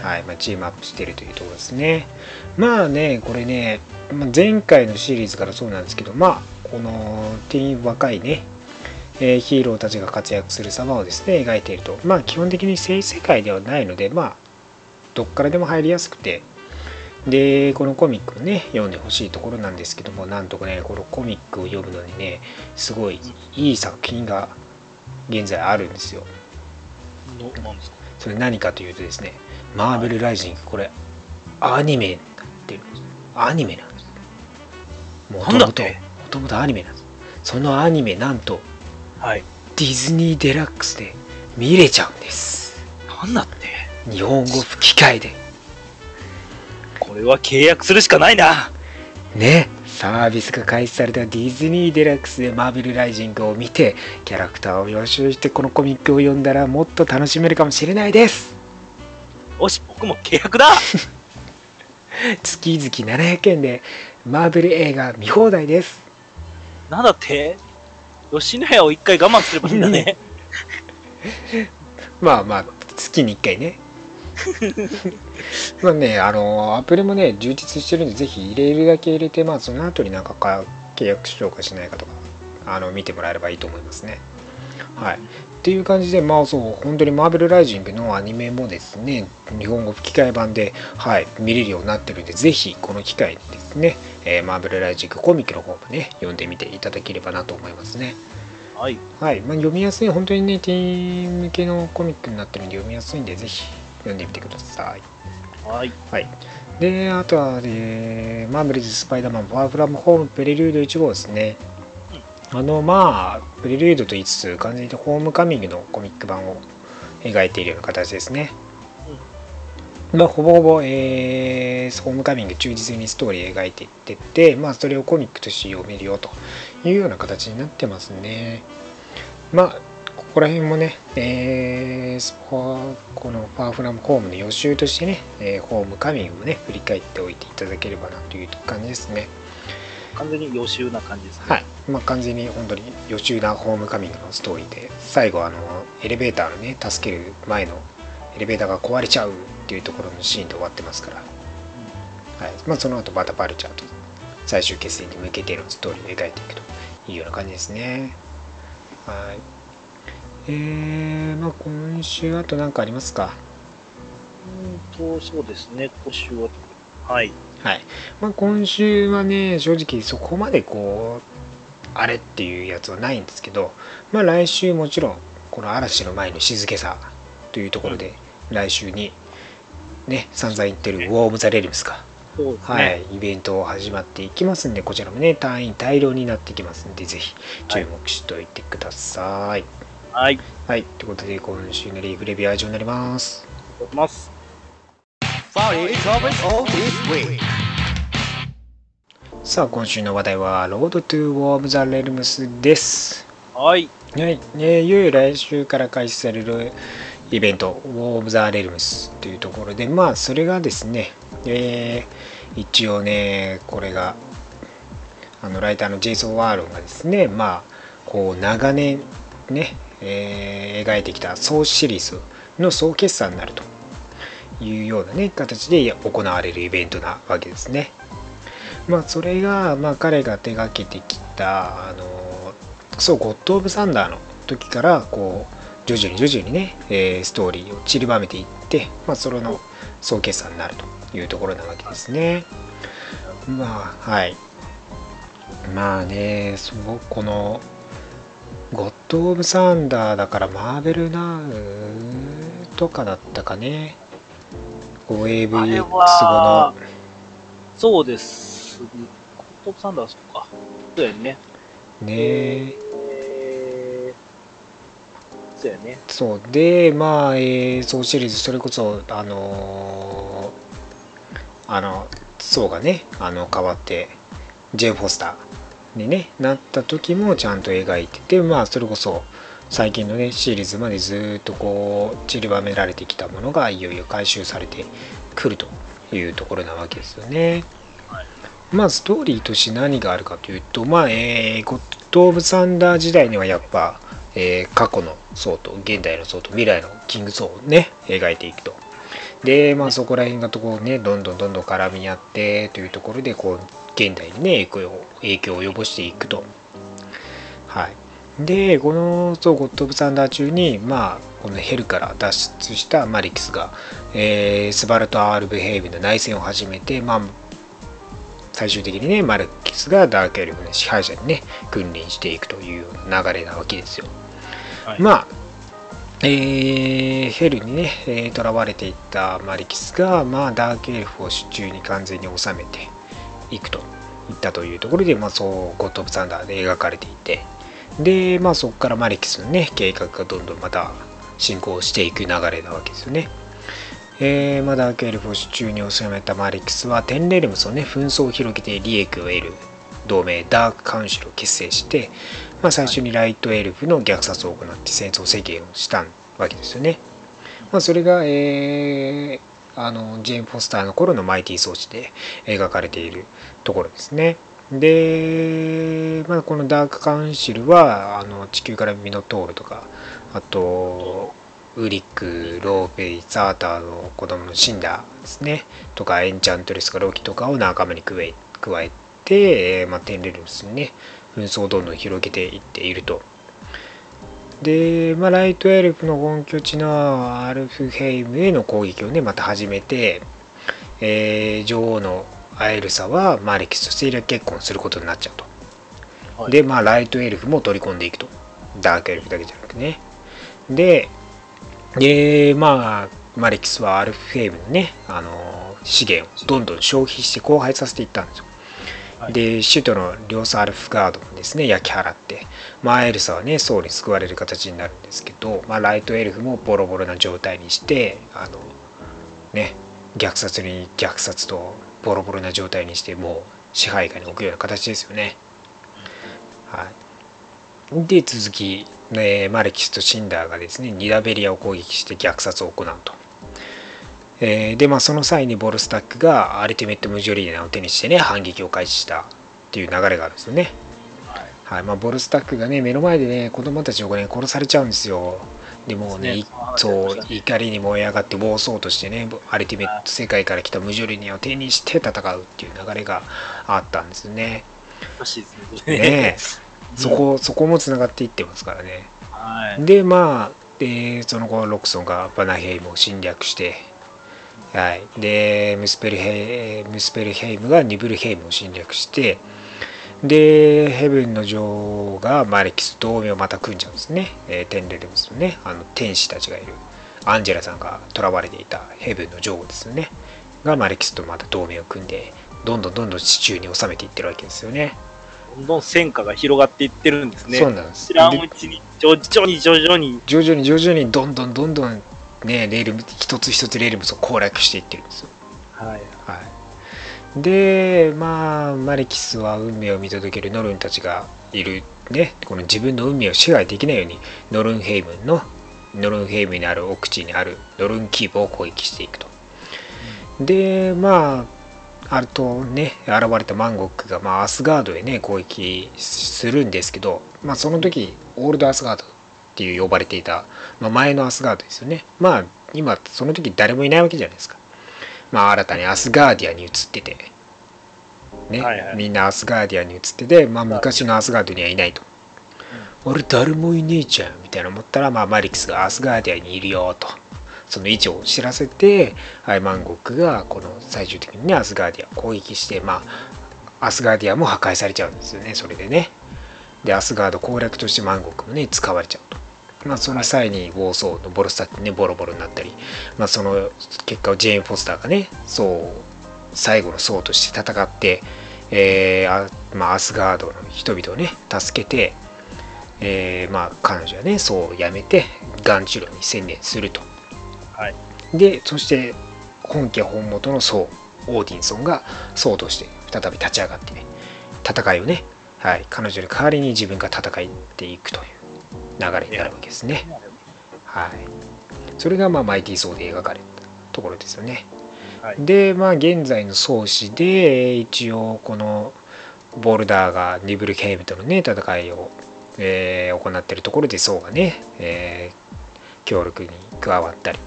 はい、まあ、チームアップしてるというところですね。まあね、これね、まあ前回のシリーズからそうなんですけど、まあ、このティーン若いね、えーヒーローたちが活躍する様をですね、描いていると。まあ、基本的に性世界ではないので、まあ、どっからでも入りやすくて、で、このコミックをね、読んでほしいところなんですけども、なんとかね、このコミックを読むのにね、すごいいい作品が現在あるんですよ。のなんですか？それ何かというとですね、マーベルライジング、これ、アニメになってるんです。アニメなんです。もともと、もともとアニメなんです。そのアニメ、なんと、はい。ディズニーデラックスで見れちゃうんです。なんだって日本語吹き替えで。これは契約するしかないな。ね、サービスが開始されたディズニーデラックスでマーベルライジングを見てキャラクターを予習してこのコミックを読んだらもっと楽しめるかもしれないですよし、僕も契約だ [LAUGHS] 月々700円でマーベル映画見放題ですなんだって吉野家を一回我慢すればいいんだね。[LAUGHS] まあまあ月に1回ね。[LAUGHS] まあねあのアプリもね充実してるんでぜひ入れるだけ入れてまあその後になんかか契約しようかしないかとかあの見てもらえればいいと思いますね。はい。っていう感じでまあそう本当にマーベルライジングのアニメもですね日本語吹き替え版ではい見れるようになってるんでぜひこの機会にですね、えーマーベルライジングコミックの方もね読んでみていただければなと思いますねはい。はい、まあ、読みやすい、本当にね、ティーン向けのコミックになってるんで読みやすいんで、ぜひ読んでみてください。はい。はい。で、あとは、えーマーベルズ・スパイダーマン、ファーフラム・ホーム・プレリュード1号ですね。あの、まあ、プレリュードと言いつつ、完全にホームカミングのコミック版を描いているような形ですね。まあ、ほぼほぼ、えーホームカミング忠実にストーリー描いていってって、まあ、それをコミックとして読めるよというような形になってますね。まあ、ここら辺もね、えースポこのファーフラムホームの予習としてね、えーホームカミングもね、振り返っておいていただければなという感じですね。完全に予習な感じですね。はい。まあ、完全に本当に予習なホームカミングのストーリーで、最後、あの、エレベーターのね、助ける前のエレベーターが壊れちゃうっていうところのシーンで終わってますから、はい。まあ、その後、バタパルチャーと最終決戦に向けてのストーリーを描いていくというような感じですね。はい。えー、まあ、今週、あと何かありますか？うんと、そうですね、今週は。はい。はい。まあ、今週はね、正直そこまでこう、あれっていうやつはないんですけど、まあ、来週もちろん、この嵐の前の静けさというところで、来週に、ね、散々言ってるウォーム・ザ・レルムスか、ね。はい、イベント始まっていきますんで、こちらもね、隊員大量になってきますんで、ぜひ注目しておいてください。はい。はい、ということで、今週のリーフレビューは以上になります。いただきます。さあ、今週の話題は、ロードトゥ・ウォーム・ザ・レルムスです。はい。はい、ね、いよいよ来週から開始されるイベント、ウォー・オブ・ザ・レルムスというところで、まあ、それがですね、えー一応ね、これが、あのライターのジェイソン・ワーロンがですね、まあ、こう、長年、ね、えー描いてきた総シリーズの総決算になるというようなね、形で行われるイベントなわけですね。まあ、それが、まあ、彼が手がけてきた、あの、そう、ゴッド・オブ・サンダーの時から、こう、徐々に徐々にね、えーストーリーを散りばめていって、まあ、それの総決算になるというところなわけですね。まあ、はい。まあね、その、この、ゴッド・オブ・サンダーだから、マーベルナウとかだったかね。あれ 5AVX 後はの、そうです。トップサンダーそうか。そうやね。ね、えー、そうやね。そうでまあ、えー、総シリーズそれこそあのーあの層がねあの変わってジェ・フォスターに、ね、なった時もちゃんと描いててまあそれこそ最近のねシリーズまでずっとこう散りばめられてきたものがいよいよ回収されてくるというところなわけですよね。まあストーリーとして何があるかというとまあえー、ゴッド・オブ・サンダー時代にはやっぱ、えー過去の層と現代の層と未来のキング層をね描いていくと。でまあそこら辺がとこうねどんどんどんどん絡み合ってというところでこう現代にね影響を影響を及ぼしていくと。はい。でこのそうゴッド・オブ・サンダー中にまあこのヘルから脱出したマリキスが、えースバルト・アール・ブヘイブの内戦を始めてまあ最終的にねマルキスがダークエルフの支配者にね君臨していくという流れなわけですよ。まあえーヘルにねえー囚われていったマリキスが、まあ、ダークエルフを手中に完全に収めていくといったというところで、まあ、そうゴッド・オブ・サンダーで描かれていてで、まあ、そこからマリキスのね計画がどんどんまた進行していく流れなわけですよね。えーまあ、ダークエルフを手中に収めたマリキスはテンレルムスをね紛争を広げて利益を得る同盟ダークカウンシルを結成して、まあ、最初にライトエルフの虐殺を行って戦争宣言をしたわけですよね。まあ、それが、えーあのジェーン・フォスターの頃のマイティ装置で描かれているところですね。で、まあ、このダークカウンシルはあの地球からミノトールとかあとウリックローペイザーターの子供のシンダーですねとかエンチャントレスかロキとかを仲間に加え加えて、えーまあ、テンレルスにね紛争をどんどん広げていっていると。で、まあ、ライトエルフの本拠地のアルフヘイムへの攻撃をねまた始めて、えー女王のアエルサはマレキスと政略結婚することになっちゃうと。はいで、まあ、ライトエルフも取り込んでいくと。ダークエルフだけじゃなくてね。で、で、まあ、マレキスはアルフヘイムのね、あの資源をどんどん消費して荒廃させていったんですよ。はいで、首都の両サアルフガードもですね、焼き払って、まあ、エルサはね、ソウルに救われる形になるんですけど、まあ、ライトエルフもボロボロな状態にして、あの、ね、虐殺に虐殺とボロボロな状態にして、もう支配下に置くような形ですよね。はい。で、続き、えーマレキスとシンダーがですね、ニダベリアを攻撃して虐殺を行うと。えーで、まあ、その際にボルスタックがアルティメット・ムジョリーナを手にしてね、反撃を開始したっていう流れがあるんですよね。はいまあ、ボルスタックがね、目の前でね、子供たちをね、殺されちゃうんですよ。でもうね、いそう、怒りに燃え上がって暴走としてね、アルティメット世界から来たムジョリーナを手にして戦うっていう流れがあったんですよね。ね。ねえ [LAUGHS] そこ、そこもつながっていってますからね。はい。でまあでその後ロクソンがバナヘイムを侵略して、はい、でムスペルヘイムスペルヘイムがニブルヘイムを侵略してでヘブンの女王がマレキスと同盟をまた組んじゃうんですね、えー Ten Realms のね。あの天使たちがいる。アンジェラさんが囚われていたヘブンの女王ですよね。がマレキスとまた同盟を組んでどんどんどんどん手中に収めていってるわけですよね。どんどん戦火が広がっていってるんですね。そうなんです。知らんでうちに、徐々に徐々に。徐々に徐々にどんどんどんどんね realm 一つ一つ realms を攻略していってるんですよ。はい。はい、でまあマレキスは運命を見届けるノルンたちがいるねこの自分の運命を支配できないようにノルンヘイムのノルンヘイムにある奥地にあるノルンキープを攻撃していくと。でまああるとね現れたマンゴグが、まあ、アスガードへね攻撃するんですけど、まあ、その時オールドアスガードっていう呼ばれていた、まあ、前のアスガードですよね。まあ今その時誰もいないわけじゃないですか。まあ新たにアスガーディアに移ってて。ね、はいはい。みんなアスガーディアに移ってて、まあ、昔のアスガードにはいないと、俺誰もいねえじゃんみたいな思ったら、まあ、マリキスがアスガーディアにいるよと。その位置を知らせてアイマンゴックがこの最終的にねアスガーディアを攻撃してまあアスガーディアも破壊されちゃうんですよねそれでね。でアスガード攻略としてマンゴックもね使われちゃうとまあその際にウォーソーのボルスタってねボロボロになったりまあその結果をジェーン・フォスターがねそう最後の層として戦って、えーあまあ、アスガードの人々をね助けて、えーまあ彼女はねそうやめてガン治療に専念すると。はい。でそして本家本元のソウオーディンソンがソウとして再び立ち上がってね戦いをね、はい、彼女の代わりに自分が戦っていくという流れになるわけですね。はい、それがまあマイティーソーで描かれたところですよね。はい。でまあ現在の創始で一応このボルダーがニブルケイムとのね戦いを、えー行っているところでソウがね、えー協力に加わったり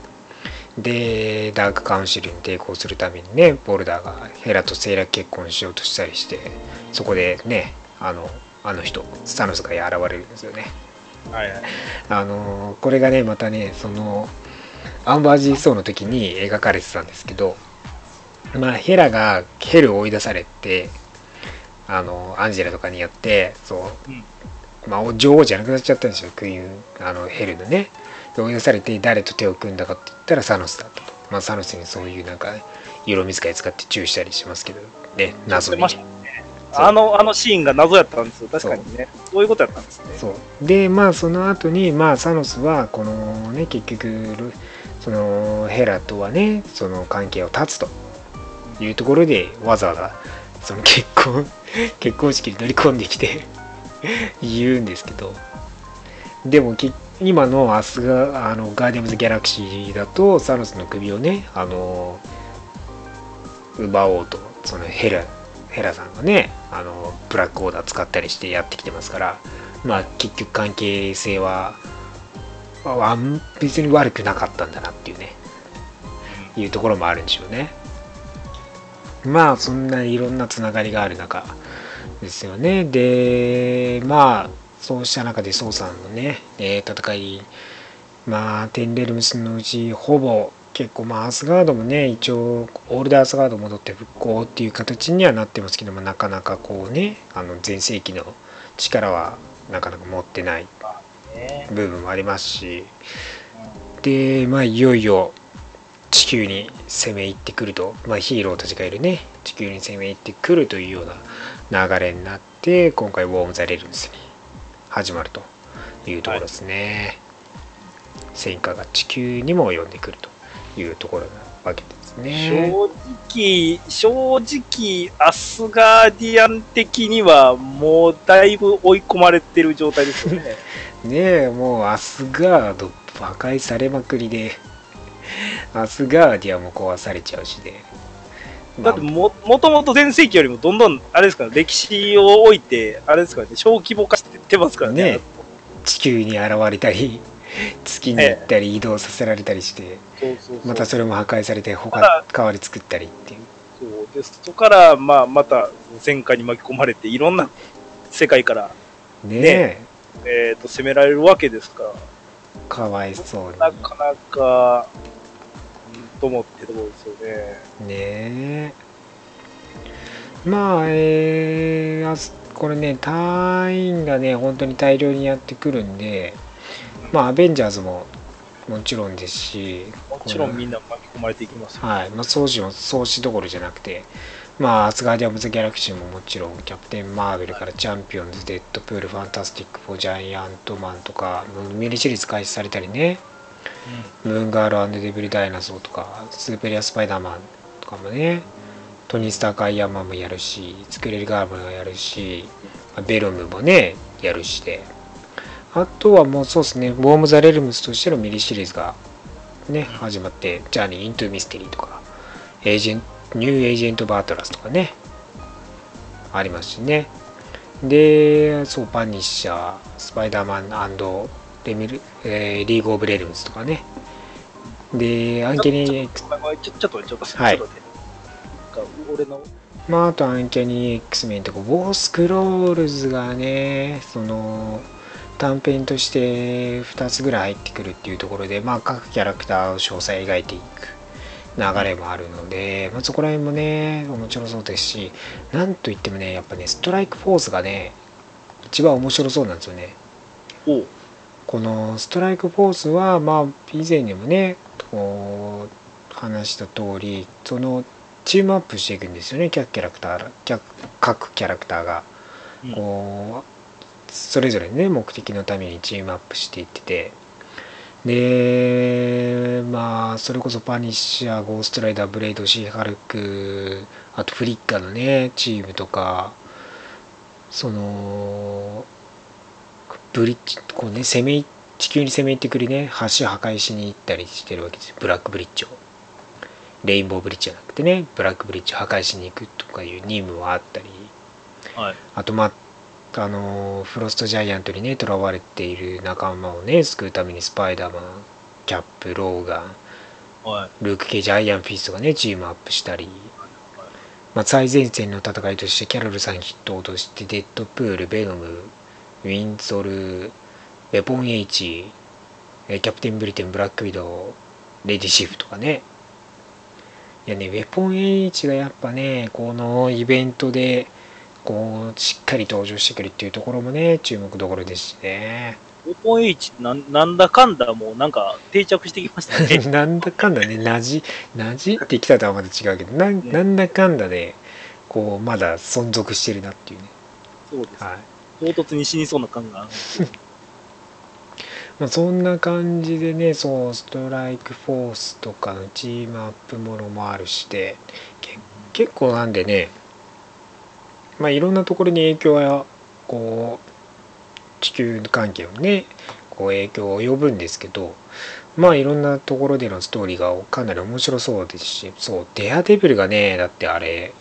でダークカウンシルに抵抗するためにねボルダーがヘラと政略結婚しようとしたりしてそこでねあのあの人スタノスが現れるんですよね。はい。はい。あのこれがねまたねそのアンバージーソーの時に描かれてたんですけどまあヘラがヘルを追い出されてあのアンジェラとかにやってそう、うんまあ女王じゃなくなっちゃったんですよクイーンあのヘルのねで追い出されて誰と手を組んだかって言ったらサノスだったとまあサノスにそういうなんか色水使い使ってチューしたりしますけどね謎に。あの、あのシーンが謎やったんですよ。確かにね。そういうことやったんですね。そうでまあその後にまあサノスはこのね結局ルそのヘラとはねその関係を断つというところでわざわざその結婚 [LAUGHS] 結婚式に乗り込んできて言うんですけどでもき今のアスガあのガーディアムズ・ギャラクシーだとサノスの首をねあの奪おうとそのヘラヘラさんがねあのブラックオーダー使ったりしてやってきてますからまあ結局関係性は別に悪くなかったんだなっていうねいうところもあるんでしょうね。まあそんないろんなつながりがある中ですよね。でまあそうした中で宋さんのね、え戦いまあテンレルムスのうちほぼ結構まあアスガードもね一応オールドアスガード戻って復興っていう形にはなってますけどもなかなかこうねあの全盛期の力はなかなか持ってないね。部分もありますし。でまあいよいよ地球に攻め入ってくると、まあ、ヒーローたちがいるね。地球に攻め入ってくるというような流れになって今回「ウォーム・ザ・レルムス」に始まるというところですね、戦火が地球にも及んでくるというところなわけですね。正直、正直、アスガーディアン的にはもうだいぶ追い込まれてる状態ですよね。[LAUGHS] ねえもうアスガード破壊されまくりで。アスガーディアンも壊されちゃうしで、だっても、もともと前世紀よりもどんどん、あれですから、歴史を置いて、あれですからね、小規模化してってますからね。ね地球に現れたり月に行ったり移動させられたりしてそうそうそう。またそれも破壊されてた他だ代わり作ったりっていう。そう。で、そこから、まあ、また戦火に巻き込まれて、いろんな世界から、ねえ。えー、と攻められるわけですから、かわいそうなかなか、うんと思ってところですよね。にねえ。まあえーあすこれね tie-in がね本当に大量にやってくるんでまあアベンジャーズももちろんですしもちろんみんな巻き込まれていきますよ。はい、まあ、ソーもソーどころじゃなくて、まあ、アスガーディアンズ・オブ・ギャラクシーももちろん、キャプテン・マーベルからチャンピオンズ、デッドプール、ファンタスティック・フォー・ジャイアントマンとか、ミニシリーズ開始されたりね、ムーンガールデビル・ダイナソーとか、スーペリア・スパイダーマンとかもね、トニー・スターク・アイアンマンもやるし、スクワレル・ガールもやるし、まあヴェノムもね、やるしで、あとはもうそうですね、ウォー・オブ・ザ・レルムスとしてのミニシリーズがね、始まって、ジャーニー・イントゥ・ミステリーとか、エージェンニュー・エージェント・オブ・アトラスとかね、ありますしね。で、そう、パニッシャー、スパイダーマンレミル、えーリーグ・オブ・レルムスとかね。で、アンケニーごめんちょちょっとちょっとはいちょっと待って。なんか俺の、まあ、あとアンキャニー X メンとか、ウォースクロールズがね、その、短編として2つぐらい入ってくるっていうところで、まあ、各キャラクターを詳細描いていく流れもあるので、まあ、そこら辺もね、面白そうですし、なんといってもね、やっぱね、ストライクフォースがね、一番面白そうなんですよね。このストライクフォースはまあ以前にもねこう話した通りそのチームアップしていくんですよね各キャラクター各各キャラクターが。うん。こうそれぞれね目的のためにチームアップしていってて。でまあそれこそパニッシャーゴーストライダーブレイドシーハルクあとフリッカのねチームとかそのブリッジこうね攻め入地球に攻め入ってくるね橋を破壊しに行ったりしてるわけですよ。ブラックブリッジを。レインボーブリッジじゃなくてねブラックブリッジを破壊しに行くとかいう任務はあったり。はい。あとまああのフロストジャイアントにね囚われている仲間をね救うためにスパイダーマンキャップローガンはい。ルーク・ケイジアイアン・フィストがねチームアップしたり、まあ、最前線の戦いとしてキャロルさん筆頭としてデッドプールベノムウィンゾルウェポン H えーキャプテンブリテンブラックウィドウレディシフとかねいやねウェポン H がやっぱねこのイベントでこうしっかり登場してくるっていうところもね注目どころですしねウェポン H なんなんだかんだもうなんか定着してきましたね。[LAUGHS] なんだかんだねなじなじってきたとはまた違うけどなんねなんだかんだでこうまだ存続してるなっていうね、そうです。はい唐突に死にそうな感がある。[LAUGHS] まあ、そんな感じでねそうストライクフォースとかのチームアップものもあるしでけ結構なんでねまあいろんなところに影響はこう地球関係をねこう影響を及ぶんですけどまあいろんなところでのストーリーがかなり面白そうですしそうデアデビルがねだってあれ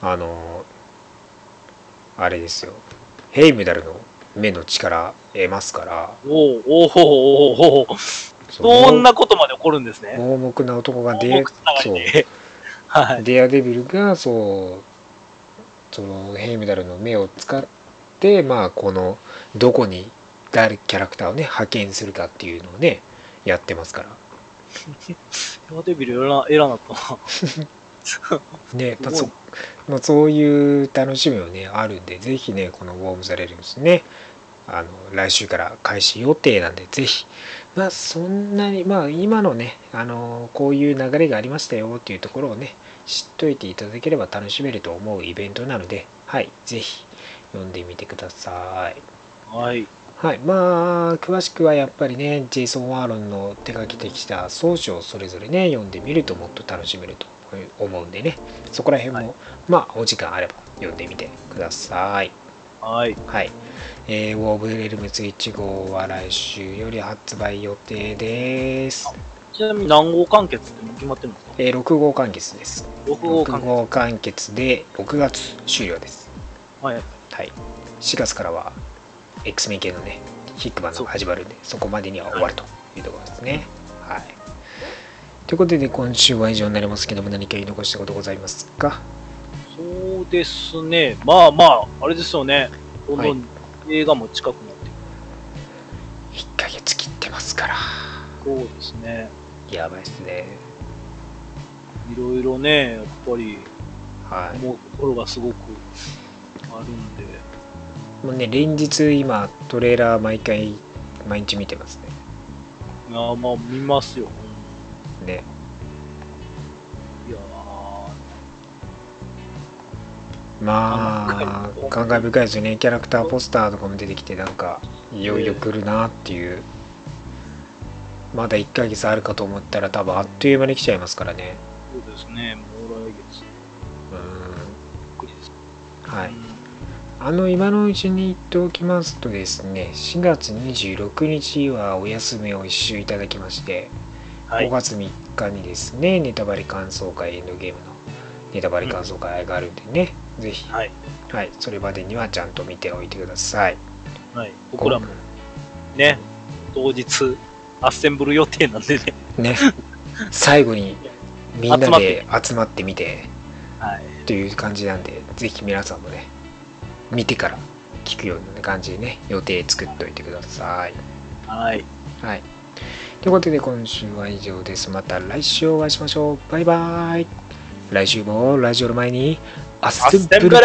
あのあれですよヘイムダルの目の力得ますからおうおうおうおうおうそんなことまで起こるんですね。盲目な男が盲デ目つながりそうで。[LAUGHS] はい。デアデビルがそうそのヘイムダルの目を使ってまあこのどこに誰キャラクターをね派遣するかっていうのをねやってますからヤデビル偉なったな。[LAUGHS] ね、まあ、そまあ、そういう楽しみもねあるんでぜひねこの「ウォーム・ザ・レルムスねあの来週から開始予定なんでぜひまあそんなにまあ今のねあのこういう流れがありましたよっていうところをね知っといていただければ楽しめると思うイベントなのではいぜひ読んでみてください。はい。はいまあ詳しくはやっぱりねジェイソン・ワーロンの手掛けてきた総書をそれぞれね読んでみるともっと楽しめると思うんでね。そこら辺も、はい。まあお時間あれば読んでみてください。はい。はい。えー、ウォーブ・レルムス1号は来週より発売予定です、ちなみに何号完結って決まってるんですか？えー6号完結です ?6 号6完結。号完結で6月終了ですはい。はい4月からは X メン系のねヒックマンのが始まるんでそこまでには終わるというところですねはいということで今週は以上になりますけども何か言い残したことございますか？そうですね。まあまあ、あれですよね。どんどん映画も近くなって1ヶ月切ってますからそうですね。やばいっすね。いろいろね、やっぱりはい。思うところがすごくあるんで。もうね連日今トレーラー毎回毎日見てますね。いや、まあ見ますよ。ね。いやまあ感慨深いですよね。キャラクターポスターとかも出てきてなんかいよいよ来るなっていうまだ1ヶ月あるかと思ったら多分あっという間に来ちゃいますからねーそうですね。もう来月。うん。はいうんあの今のうちに言っておきますとですね4月26日はお休みを一周いただきまして、5はい。月3日にですねネタバレ感想会エンドゲームのネタバレ感想会があるんでね、ぜひ、はい。はい、それまでにはちゃんと見ておいてくださいはい。僕らもね、当日、アッセンブル予定なんでね。ね。最後にみんなで集まって。みて。はい。という感じなんでぜひ皆さんもね見てから聞くような感じでね予定作っておいてください。はい。はい。ということで今週は以上です。また来週お会いしましょう。バイバイ。来週もラジオの前にアッセンブル